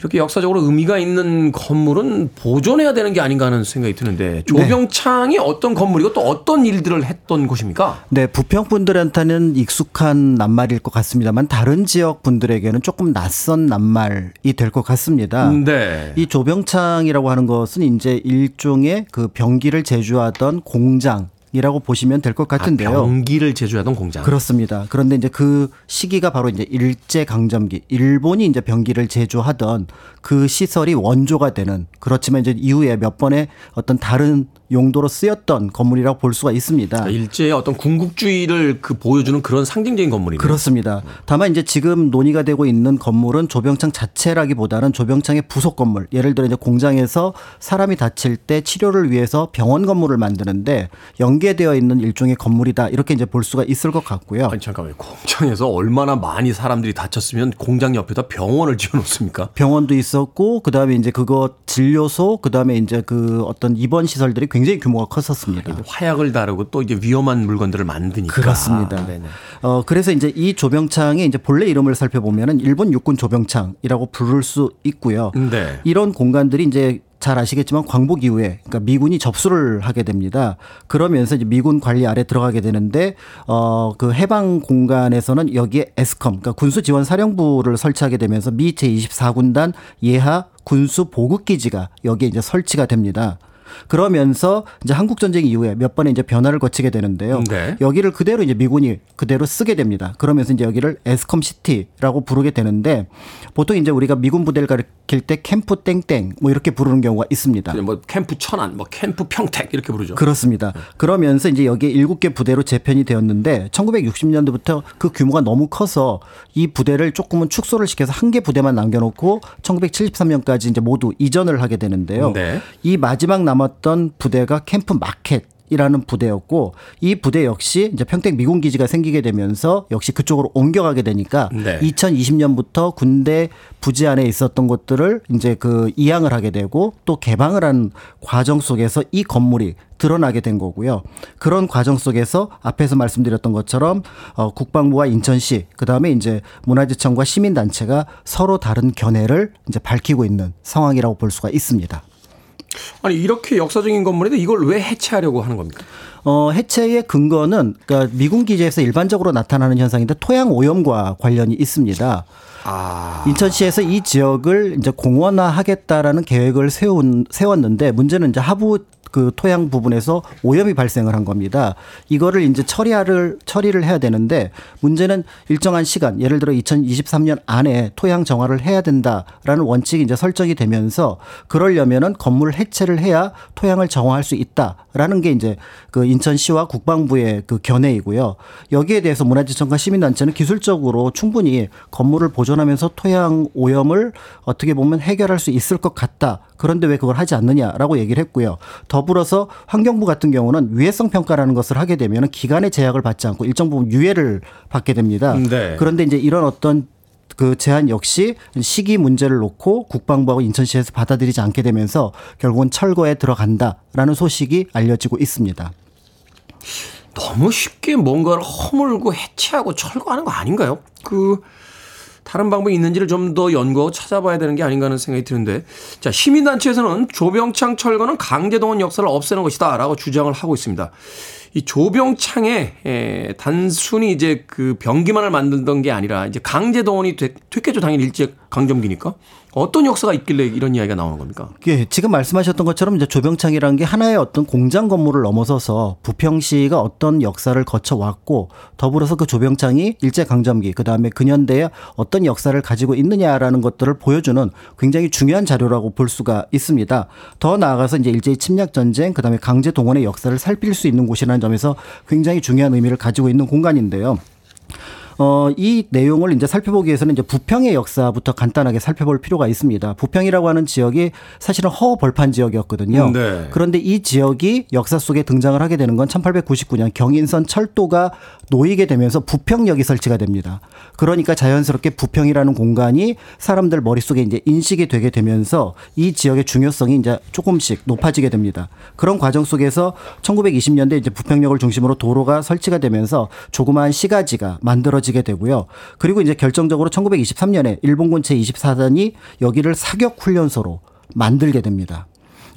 이렇게 역사적으로 의미가 있는 건물은 보존해야 되는 게 아닌가 하는 생각이 드는데 조병창이 어떤 건물이고 또 어떤 일들을 했던 곳입니까? 네, 부평 분들한테는 익숙한 낱말일 것 같습니다만 다른 지역 분들에게는 조금 낯선 낱말이 될 것 같습니다. 네. 이 조병창이라고 하는 것은 이제 일종의 그 병기를 제조하던 공장 이라고 보시면 될 것 같은데요. 아, 병기를 제조하던 공장. 그렇습니다. 그런데 이제 그 시기가 바로 이제 일제 강점기, 일본이 이제 병기를 제조하던 그 시설이 원조가 되는 그렇지만 이제 이후에 몇 번의 어떤 다른 용도로 쓰였던 건물이라고 볼 수가 있습니다. 일제의 어떤 군국주의를 그 보여주는 그런 상징적인 건물이네요. 그렇습니다. 다만 이제 지금 논의가 되고 있는 건물은 조병창 자체라기보다는 조병창의 부속 건물. 예를 들어 이제 공장에서 사람이 다칠 때 치료를 위해서 병원 건물을 만드는데 연 계되어 있는 일종의 건물이다. 이렇게 이제 볼 수가 있을 것 같고요. 아니 잠깐만요. 공장에서 얼마나 많이 사람들이 다쳤으면 공장 옆에다 병원을 지어놓습니까? 병원도 있었고 그 다음에 이제 그거 진료소 그 다음에 이제 그 어떤 입원 시설들이 굉장히 규모가 컸었습니다. 화약을 다루고 또 이제 위험한 물건들을 만드니까. 그렇습니다. 네네. 어 그래서 이제 이 조병창의 이제 본래 이름을 살펴보면은 일본 육군 조병창이라고 부를 수 있고요. 네. 이런 공간들이 이제 잘 아시겠지만 광복 이후에 그러니까 미군이 접수를 하게 됩니다. 그러면서 이제 미군 관리 아래 들어가게 되는데 어 그 해방 공간에서는 여기에 에스컴 그러니까 군수 지원 사령부를 설치하게 되면서 미 제24군단 예하 군수 보급 기지가 여기에 이제 설치가 됩니다. 그러면서 이제 한국 전쟁 이후에 몇 번의 이제 변화를 거치게 되는데요. 네. 여기를 그대로 이제 미군이 그대로 쓰게 됩니다. 그러면서 이제 여기를 에스컴 시티라고 부르게 되는데 보통 이제 우리가 미군 부대를 가리킬 때 캠프 땡땡 뭐 이렇게 부르는 경우가 있습니다. 뭐 캠프 천안, 뭐 캠프 평택 이렇게 부르죠. 그렇습니다. 그러면서 이제 여기에 일곱 개 부대로 재편이 되었는데 1960년대부터 그 규모가 너무 커서 이 부대를 조금은 축소를 시켜서 한 개 부대만 남겨놓고 1973년까지 이제 모두 이전을 하게 되는데요. 네. 이 마지막 남았던 부대가 캠프 마켓. 이라는 부대였고 이 부대 역시 이제 평택 미군 기지가 생기게 되면서 역시 그쪽으로 옮겨가게 되니까 네. 2020년부터 군대 부지 안에 있었던 것들을 이제 그 이양을 하게 되고 또 개방을 한 과정 속에서 이 건물이 드러나게 된 거고요. 그런 과정 속에서 앞에서 말씀드렸던 것처럼 어, 국방부와 인천시 그다음에 이제 문화재청과 시민단체가 서로 다른 견해를 이제 밝히고 있는 상황이라고 볼 수가 있습니다. 아니 이렇게 역사적인 건물인데 이걸 왜 해체하려고 하는 겁니까? 어, 해체의 근거는 그러니까 미군 기지에서 일반적으로 나타나는 현상인데 토양 오염과 관련이 있습니다. 아, 인천시에서 이 지역을 이제 공원화하겠다라는 계획을 세운 세웠는데 문제는 이제 하부 그 토양 부분에서 오염이 발생을 한 겁니다. 이거를 이제 처리를 처리를 해야 되는데 문제는 일정한 시간, 예를 들어 2023년 안에 토양 정화를 해야 된다라는 원칙이 이제 설정이 되면서 그러려면은 건물 해체를 해야 토양을 정화할 수 있다라는 게 이제 그 인천시와 국방부의 그 견해이고요. 여기에 대해서 문화재청과 시민단체는 기술적으로 충분히 건물을 보존하면서 토양 오염을 어떻게 보면 해결할 수 있을 것 같다. 그런데 왜 그걸 하지 않느냐라고 얘기를 했고요. 더불어서 환경부 같은 경우는 위해성 평가라는 것을 하게 되면 기간의 제약을 받지 않고 일정 부분 유예를 받게 됩니다. 네. 그런데 이제 이런 어떤 그 제한 역시 시기 문제를 놓고 국방부하고 인천시에서 받아들이지 않게 되면서 결국은 철거에 들어간다라는 소식이 알려지고 있습니다. 너무 쉽게 뭔가를 허물고 해체하고 철거하는 거 아닌가요? 그 다른 방법이 있는지를 좀 더 연구하고 찾아봐야 되는 게 아닌가 하는 생각이 드는데 자 시민단체에서는 조병창 철거는 강제동원 역사를 없애는 것이다라고 주장을 하고 있습니다. 이 조병창에 에, 단순히 이제 그 병기만을 만들던 게 아니라 이제 강제동원이 됐, 됐겠죠 당연히 일제 강점기니까 어떤 역사가 있길래 이런 이야기가 나오는 겁니까? 예, 지금 말씀하셨던 것처럼 이제 조병창이라는 게 하나의 어떤 공장 건물을 넘어서서 부평시가 어떤 역사를 거쳐 왔고 더불어서 그 조병창이 일제 강점기 그다음에 근현대에 어떤 역사를 가지고 있느냐라는 것들을 보여주는 굉장히 중요한 자료라고 볼 수가 있습니다. 더 나아가서 이제 일제의 침략 전쟁 그다음에 강제 동원의 역사를 살필 수 있는 곳이라는 점에서 굉장히 중요한 의미를 가지고 있는 공간인데요. 어, 이 내용을 이제 살펴보기 위해서는 이제 부평의 역사부터 간단하게 살펴볼 필요가 있습니다. 부평이라고 하는 지역이 사실은 허벌판 지역이었거든요. 네. 그런데 이 지역이 역사 속에 등장을 하게 되는 건 1899년 경인선 철도가 놓이게 되면서 부평역이 설치가 됩니다. 그러니까 자연스럽게 부평이라는 공간이 사람들 머릿속에 이제 인식이 되게 되면서 이 지역의 중요성이 이제 조금씩 높아지게 됩니다. 그런 과정 속에서 1920년대 이제 부평역을 중심으로 도로가 설치가 되면서 조그마한 시가지가 만들어지 게 되고요. 그리고 이제 결정적으로 1923년에 일본군 제24단이 여기를 사격 훈련소로 만들게 됩니다.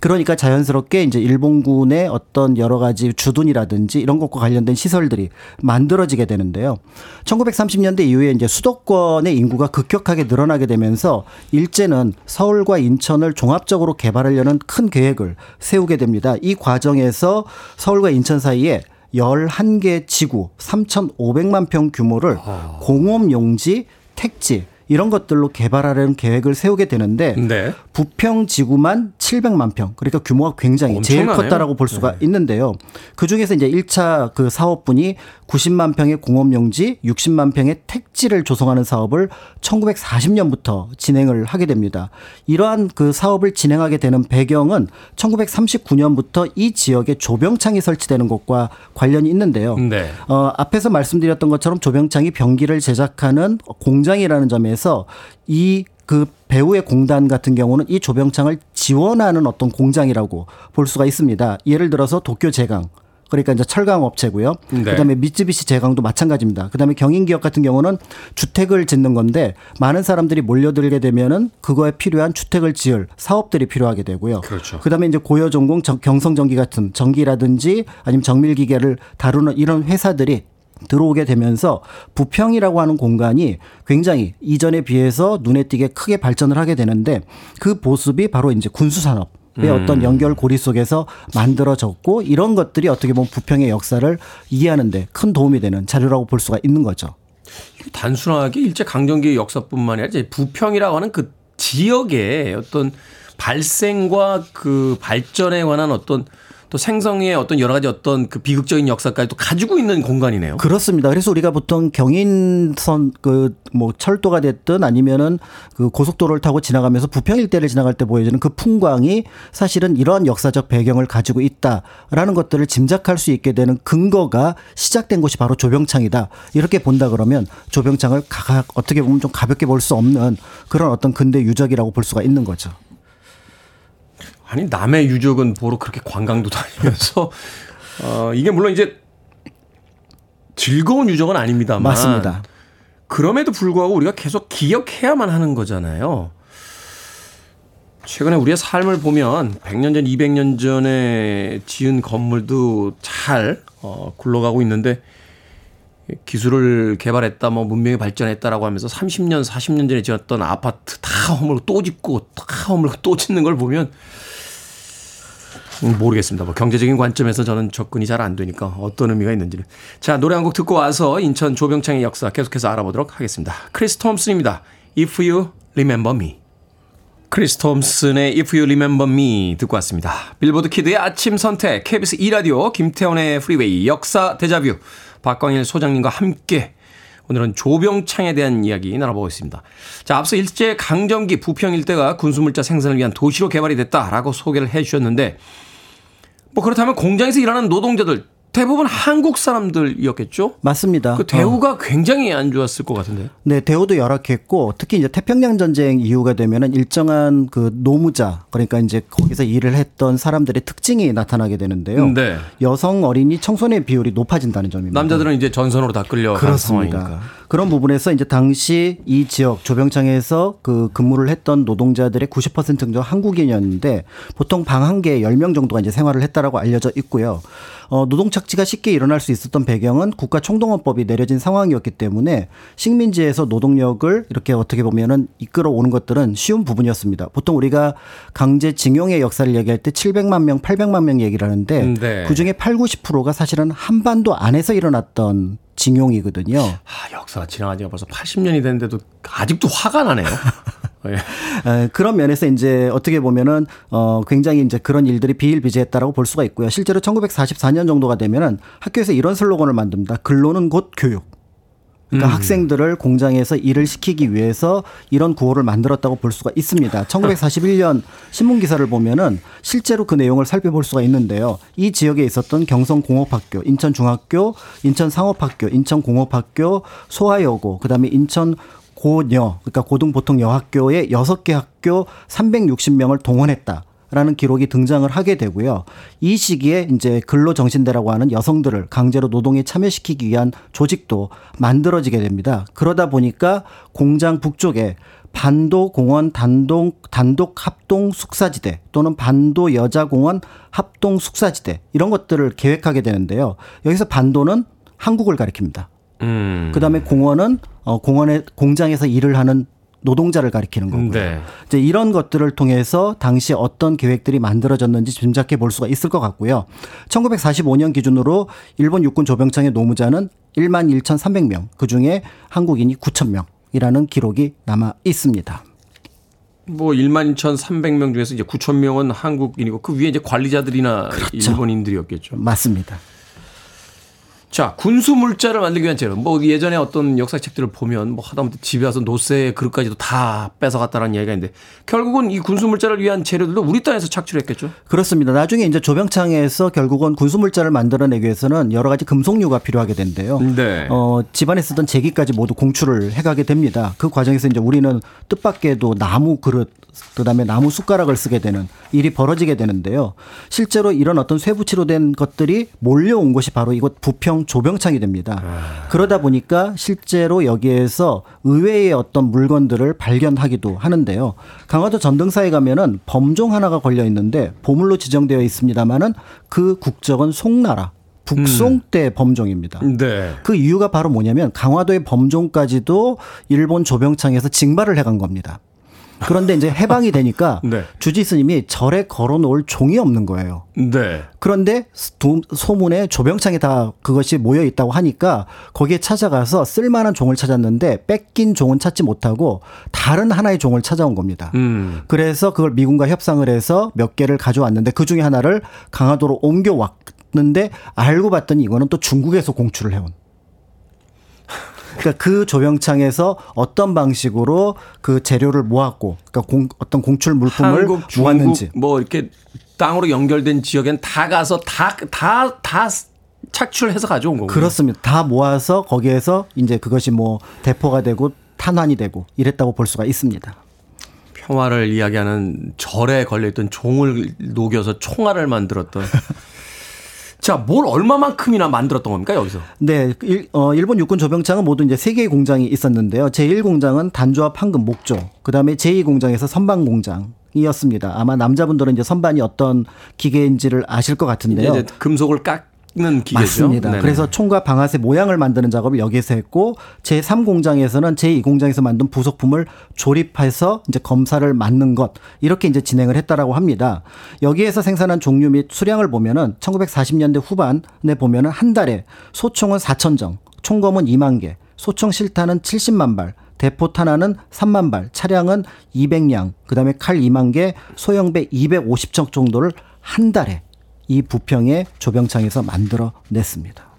그러니까 자연스럽게 이제 일본군의 어떤 여러 가지 주둔이라든지 이런 것과 관련된 시설들이 만들어지게 되는데요. 1930년대 이후에 이제 수도권의 인구가 급격하게 늘어나게 되면서 일제는 서울과 인천을 종합적으로 개발하려는 큰 계획을 세우게 됩니다. 이 과정에서 서울과 인천 사이에 11개 지구 3,500만 평 규모를 공업 용지, 택지 이런 것들로 개발하려는 계획을 세우게 되는데 네. 부평 지구만 700만 평. 그러니까 규모가 굉장히 제일 엄청나네요. 컸다라고 볼 수가 네. 있는데요. 그 중에서 이제 1차 그 사업분이 90만 평의 공업용지, 60만 평의 택지를 조성하는 사업을 1940년부터 진행을 하게 됩니다. 이러한 그 사업을 진행하게 되는 배경은 1939년부터 이 지역에 조병창이 설치되는 것과 관련이 있는데요. 네. 어, 앞에서 말씀드렸던 것처럼 조병창이 병기를 제작하는 공장이라는 점에서 이그 배우의 공단 같은 경우는 이 조병창을 지원하는 어떤 공장이라고 볼 수가 있습니다. 예를 들어서 도쿄 제강 그러니까 이제 철강 업체고요. 네. 그다음에 미쯔비시 제강도 마찬가지입니다. 그다음에 경인 기업 같은 경우는 주택을 짓는 건데 많은 사람들이 몰려들게 되면은 그거에 필요한 주택을 지을 사업들이 필요하게 되고요. 그렇죠. 그다음에 이제 고여 전공 정- 경성 전기 같은 전기라든지 아니면 정밀 기계를 다루는 이런 회사들이 들어오게 되면서 부평이라고 하는 공간이 굉장히 이전에 비해서 눈에 띄게 크게 발전을 하게 되는데 그 모습이 바로 이제 군수산업 의 어떤 연결 고리 속에서 만들어졌고 이런 것들이 어떻게 보면 부평의 역사를 이해하는데 큰 도움이 되는 자료라고 볼 수가 있는 거죠. 단순하게 일제 강점기의 역사뿐만 아니라 이제 부평이라고 하는 그 지역의 어떤 발생과 그 발전에 관한 어떤 또 생성의 어떤 여러 가지 어떤 그 비극적인 역사까지 또 가지고 있는 공간이네요. 그렇습니다. 그래서 우리가 보통 경인선 그 뭐 철도가 됐든 아니면은 그 고속도로를 타고 지나가면서 부평 일대를 지나갈 때 보여지는 그 풍광이 사실은 이러한 역사적 배경을 가지고 있다라는 것들을 짐작할 수 있게 되는 근거가 시작된 곳이 바로 조병창이다. 이렇게 본다 그러면 조병창을 가, 어떻게 보면 좀 가볍게 볼 수 없는 그런 어떤 근대 유적이라고 볼 수가 있는 거죠. 아니 남의 유적은 보러 그렇게 관광도 다니면서 어 이게 물론 이제 즐거운 유적은 아닙니다만 맞습니다. 그럼에도 불구하고 우리가 계속 기억해야만 하는 거잖아요. 최근에 우리의 삶을 보면 100년 전, 200년 전에 지은 건물도 잘 어, 굴러가고 있는데 기술을 개발했다, 뭐 문명이 발전했다라고 하면서 30년, 40년 전에 지었던 아파트 다 허물고 또 짓고 다 허물고 또 짓는 걸 보면 음, 모르겠습니다. 뭐 경제적인 관점에서 저는 접근이 잘 안 되니까 어떤 의미가 있는지는. 자, 노래 한 곡 듣고 와서 인천 조병창의 역사 계속해서 알아보도록 하겠습니다. 크리스 톰슨입니다. If You Remember Me. 크리스 톰슨의 If You Remember Me 듣고 왔습니다. 빌보드 키드의 아침 선택, KBS 2라디오, 김태훈의 프리웨이, 역사 데자뷰, 박광일 소장님과 함께 오늘은 조병창에 대한 이야기 나눠보고 있습니다. 자, 앞서 일제 강점기 부평 일대가 군수물자 생산을 위한 도시로 개발이 됐다라고 소개를 해 주셨는데 뭐 그렇다면 공장에서 일하는 노동자들 대부분 한국 사람들이었겠죠? 맞습니다. 그 대우가 굉장히 안 좋았을 것 같은데. 네, 대우도 열악했고 특히 이제 태평양 전쟁 이후가 되면은 일정한 그 노무자 그러니까 이제 거기서 일을 했던 사람들의 특징이 나타나게 되는데요. 네. 여성 어린이 청소년 비율이 높아진다는 점입니다. 남자들은 이제 전선으로 다 그렇습니다. 상황이니까. 그런 부분에서 이제 당시 이 지역 조병창에서 그 근무를 했던 노동자들의 90% 정도 한국인이었는데 보통 방 한 개에 10명 정도가 이제 생활을 했다라고 알려져 있고요. 어, 노동 착취가 쉽게 일어날 수 있었던 배경은 국가 총동원법이 내려진 상황이었기 때문에 식민지에서 노동력을 이렇게 어떻게 보면은 이끌어 오는 것들은 쉬운 부분이었습니다. 보통 우리가 강제 징용의 역사를 얘기할 때 700만 명, 800만 명 얘기를 하는데 네. 그 중에 8, 90%가 사실은 한반도 안에서 일어났던 징용이거든요. 아, 역사가 지나간 지가 벌써 80년이 됐는데도 아직도 화가 나네요. 예. 에, 그런 면에서 이제 어떻게 보면은 어 굉장히 이제 그런 일들이 비일비재했다라고 볼 수가 있고요. 실제로 1944년 정도가 되면은 학교에서 이런 슬로건을 만듭니다. 근로는 곧 교육. 그러니까 학생들을 공장에서 일을 시키기 위해서 이런 구호를 만들었다고 볼 수가 있습니다. 1941년 신문 기사를 보면은 실제로 그 내용을 살펴볼 수가 있는데요. 이 지역에 있었던 경성공업학교, 인천중학교, 인천상업학교, 인천공업학교, 소아여고, 그다음에 인천 고여, 그러니까 고등보통여학교의 여섯 개 학교 360명을 동원했다. 라는 기록이 등장을 하게 되고요. 이 시기에 이제 근로정신대라고 하는 여성들을 강제로 노동에 참여시키기 위한 조직도 만들어지게 됩니다. 그러다 보니까 공장 북쪽에 반도 공원 단독 단독 합동 숙사지대 또는 반도 여자 공원 합동 숙사지대 이런 것들을 계획하게 되는데요. 여기서 반도는 한국을 가리킵니다. 음. 그다음에 공원은 어 공원에 공장에서 일을 하는 노동자를 가리키는 거고요. 네. 이제 이런 것들을 통해서 당시 어떤 계획들이 만들어졌는지 짐작해 볼 수가 있을 것 같고요. 1945년 기준으로 일본 육군 조병창의 노무자는 1만 1,300명, 그 중에 한국인이 9,000명이라는 기록이 남아 있습니다. 뭐 1만 2,300명 중에서 이제 9천 명은 한국인이고 그 위에 이제 관리자들이나 일본인들이었겠죠. 맞습니다. 자, 군수 물자를 만들기 위한 재료. 뭐 예전에 어떤 역사책들을 보면 뭐 하다못해 집에 와서 노쇠 그릇까지도 다 뺏어갔다라는 이야기가 있는데 결국은 이 군수 물자를 위한 재료들도 우리 땅에서 착출했겠죠. 그렇습니다. 나중에 이제 조병창에서 결국은 군수 물자를 만들어내기 위해서는 여러 가지 금속류가 필요하게 된대요. 네. 어, 집안에 쓰던 제기까지 모두 공출을 해가게 됩니다. 그 과정에서 이제 우리는 뜻밖에도 나무 그릇, 그 다음에 나무 숟가락을 쓰게 되는 일이 벌어지게 되는데요. 실제로 이런 어떤 쇠붙이로 된 것들이 몰려온 곳이 바로 이곳 부평 조병창이 됩니다. 그러다 보니까 실제로 여기에서 의외의 어떤 물건들을 발견하기도 하는데요. 강화도 전등사에 가면은 범종 하나가 걸려 있는데 보물로 지정되어 있습니다만은 그 국적은 송나라. 북송 때 범종입니다. 네. 그 이유가 바로 뭐냐면 강화도의 범종까지도 일본 조병창에서 징발을 해간 겁니다. 그런데 이제 해방이 되니까 네. 주지 스님이 절에 걸어놓을 종이 없는 거예요. 네. 그런데 도- 소문에 조병창에 다 그것이 모여 있다고 하니까 거기에 찾아가서 쓸만한 종을 찾았는데 뺏긴 종은 찾지 못하고 다른 하나의 종을 찾아온 겁니다. 음. 그래서 그걸 미군과 협상을 해서 몇 개를 가져왔는데 그 중에 하나를 강화도로 옮겨왔는데 알고 봤더니 이거는 또 중국에서 공출을 해온. 그러니까 그 조병창에서 어떤 방식으로 그 재료를 모았고, 그러니까 공- 어떤 공출 물품을 한국, 모았는지. 뭐 이렇게 땅으로 연결된 지역엔 다 가서 다 다 다 착출해서 가져온 거고. 그렇습니다. 다 모아서 거기에서 이제 그것이 뭐 대포가 되고 탄환이 되고 이랬다고 볼 수가 있습니다. 평화를 이야기하는 절에 걸려있던 종을 녹여서 총알을 만들었던. 자, 뭘 얼마만큼이나 만들었던 겁니까, 여기서? 네, 일, 어, 일본 육군 조병창은 모두 이제 세 개의 공장이 있었는데요. 제1공장은 단조와 판금, 목조. 그 다음에 제2공장에서 선반 공장 이었습니다. 아마 남자분들은 이제 선반이 어떤 기계인지를 아실 것 같은데요. 금속을 깎 는 기계죠. 맞습니다. 네네. 그래서 총과 방아쇠 모양을 만드는 작업을 여기서 했고 제3 공장에서는 제2 공장에서 만든 부속품을 조립해서 이제 검사를 맞는 것 이렇게 이제 진행을 했다라고 합니다. 여기에서 생산한 종류 및 수량을 보면은 1940년대 후반에 보면은 한 달에 소총은 4천 정, 총검은 2만 개, 소총 실탄은 70만 발, 대포탄 하나는 3만 발, 차량은 200량, 그다음에 칼 2만 개, 소형배 250정 정도를 한 달에 이 부평의 조병창에서 만들어냈습니다.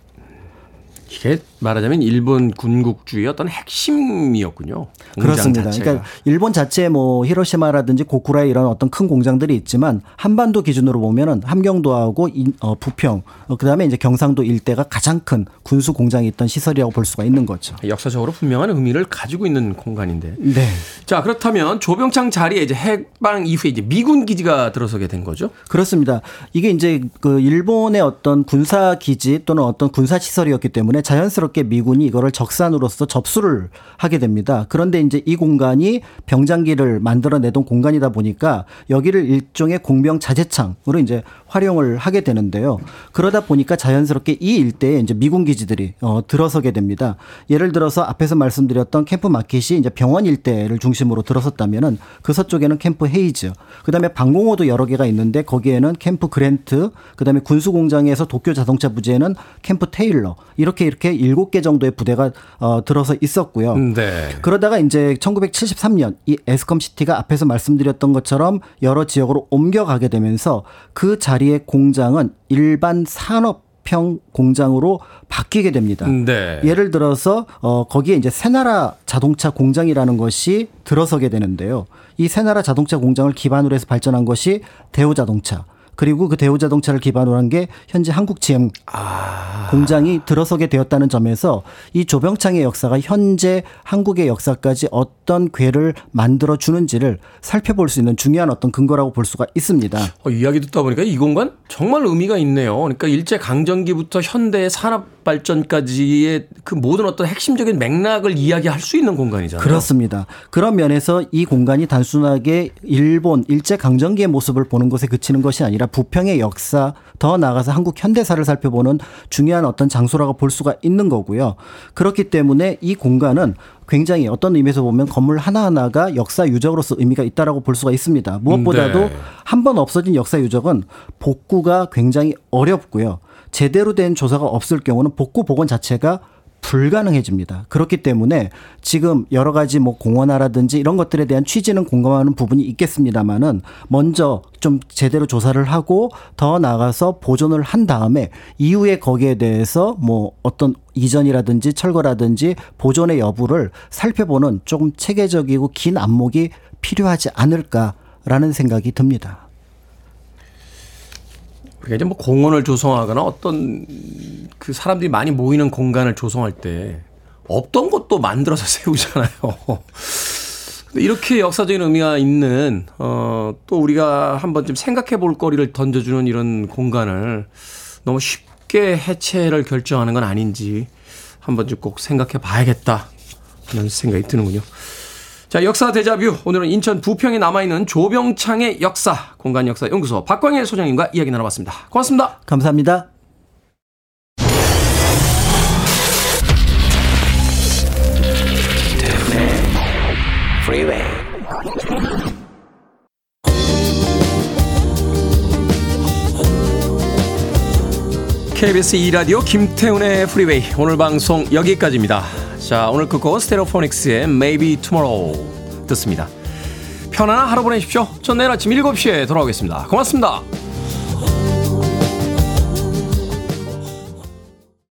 이게 말하자면 일본 군국주의 어떤 핵심이었군요. 공장 그렇습니다. 자체가. 그러니까 일본 자체 뭐 히로시마라든지 고쿠라에 이런 어떤 큰 공장들이 있지만 한반도 기준으로 보면은 함경도하고 인- 어, 부평 어, 그다음에 이제 경상도 일대가 가장 큰 군수 공장이 있던 시설이라고 볼 수가 있는 거죠. 역사적으로 분명한 의미를 가지고 있는 공간인데. 네. 자, 그렇다면 조병창 자리에 이제 해방 이후에 이제 미군 기지가 들어서게 된 거죠? 그렇습니다. 이게 이제 그 일본의 어떤 군사 기지 또는 어떤 군사 시설이었기 때문에 자연스럽게 미군이 이거를 적산으로서 접수를 하게 됩니다. 그런데 이제 이 공간이 병장기를 만들어내던 공간이다 보니까 여기를 일종의 공병 자재창으로 이제 활용을 하게 되는데요. 그러다 보니까 자연스럽게 이 일대에 이제 미군 기지들이 어, 들어서게 됩니다. 예를 들어서 앞에서 말씀드렸던 캠프 마켓이 이제 병원 일대를 중심으로 들어섰다면은 그 서쪽에는 캠프 헤이즈, 그다음에 방공호도 여러 개가 있는데 거기에는 캠프 그랜트, 그다음에 군수 공장에서 도쿄 자동차 부지에는 캠프 테일러 이렇게 이렇게 일곱 개 정도의 부대가 어, 들어서 있었고요. 네. 그러다가 이제 1973년 이 에스컴 시티가 앞에서 말씀드렸던 것처럼 여러 지역으로 옮겨가게 되면서 그 자리의 공장은 일반 산업형 공장으로 바뀌게 됩니다. 네. 예를 들어서 어 거기에 이제 새나라 자동차 공장이라는 것이 들어서게 되는데요. 이 새나라 자동차 공장을 기반으로 해서 발전한 것이 대우자동차. 그리고 그 대우자동차를 기반으로 한 게 현재 한국 GM 공장이 들어서게 되었다는 점에서 이 조병창의 역사가 현재 한국의 역사까지 어떤 궤를 만들어 주는지를 살펴볼 수 있는 중요한 어떤 근거라고 볼 수가 있습니다. 어, 이야기 듣다 보니까 이 공간 정말 의미가 있네요. 그러니까 일제 강점기부터 현대의 산업 발전까지의 그 모든 어떤 핵심적인 맥락을 이야기할 수 있는 공간이잖아요. 그렇습니다. 그런 면에서 이 공간이 단순하게 일본 일제 강점기의 모습을 보는 것에 그치는 것이 아니라 부평의 역사 더 나아가서 한국 현대사를 살펴보는 중요한 어떤 장소라고 볼 수가 있는 거고요. 그렇기 때문에 이 공간은 굉장히 어떤 의미에서 보면 건물 하나하나가 역사 유적으로서 의미가 있다라고 볼 수가 있습니다. 무엇보다도 네. 한번 없어진 역사 유적은 복구가 굉장히 어렵고요. 제대로 된 조사가 없을 경우는 복구 복원 자체가 불가능해집니다. 그렇기 때문에 지금 여러 가지 뭐 공원화라든지 이런 것들에 대한 취지는 공감하는 부분이 있겠습니다만은 먼저 좀 제대로 조사를 하고 더 나아가서 보존을 한 다음에 이후에 거기에 대해서 뭐 어떤 이전이라든지 철거라든지 보존의 여부를 살펴보는 조금 체계적이고 긴 안목이 필요하지 않을까라는 생각이 듭니다. 그러니까 이제 뭐 공원을 조성하거나 어떤 그 사람들이 많이 모이는 공간을 조성할 때 없던 것도 만들어서 세우잖아요. 근데 이렇게 역사적인 의미가 있는 어 또 우리가 한번 좀 생각해 볼 거리를 던져주는 이런 공간을 너무 쉽게 해체를 결정하는 건 아닌지 한번 좀 꼭 생각해 봐야겠다 하는 생각이 드는군요. 자, 역사 대자뷰. 오늘은 인천 부평에 남아있는 조병창의 역사, 공간 역사 연구소 박광일 소장님과 이야기 나눠봤습니다. 고맙습니다. 감사합니다. KBS 2라디오 김태훈의 프리웨이 오늘 방송 여기까지입니다. 자 오늘 끝곡은 스테레오포닉스의 Maybe Tomorrow 듣습니다. 편안한 하루 보내십시오. 전 내일 아침 7시에 돌아오겠습니다. 고맙습니다.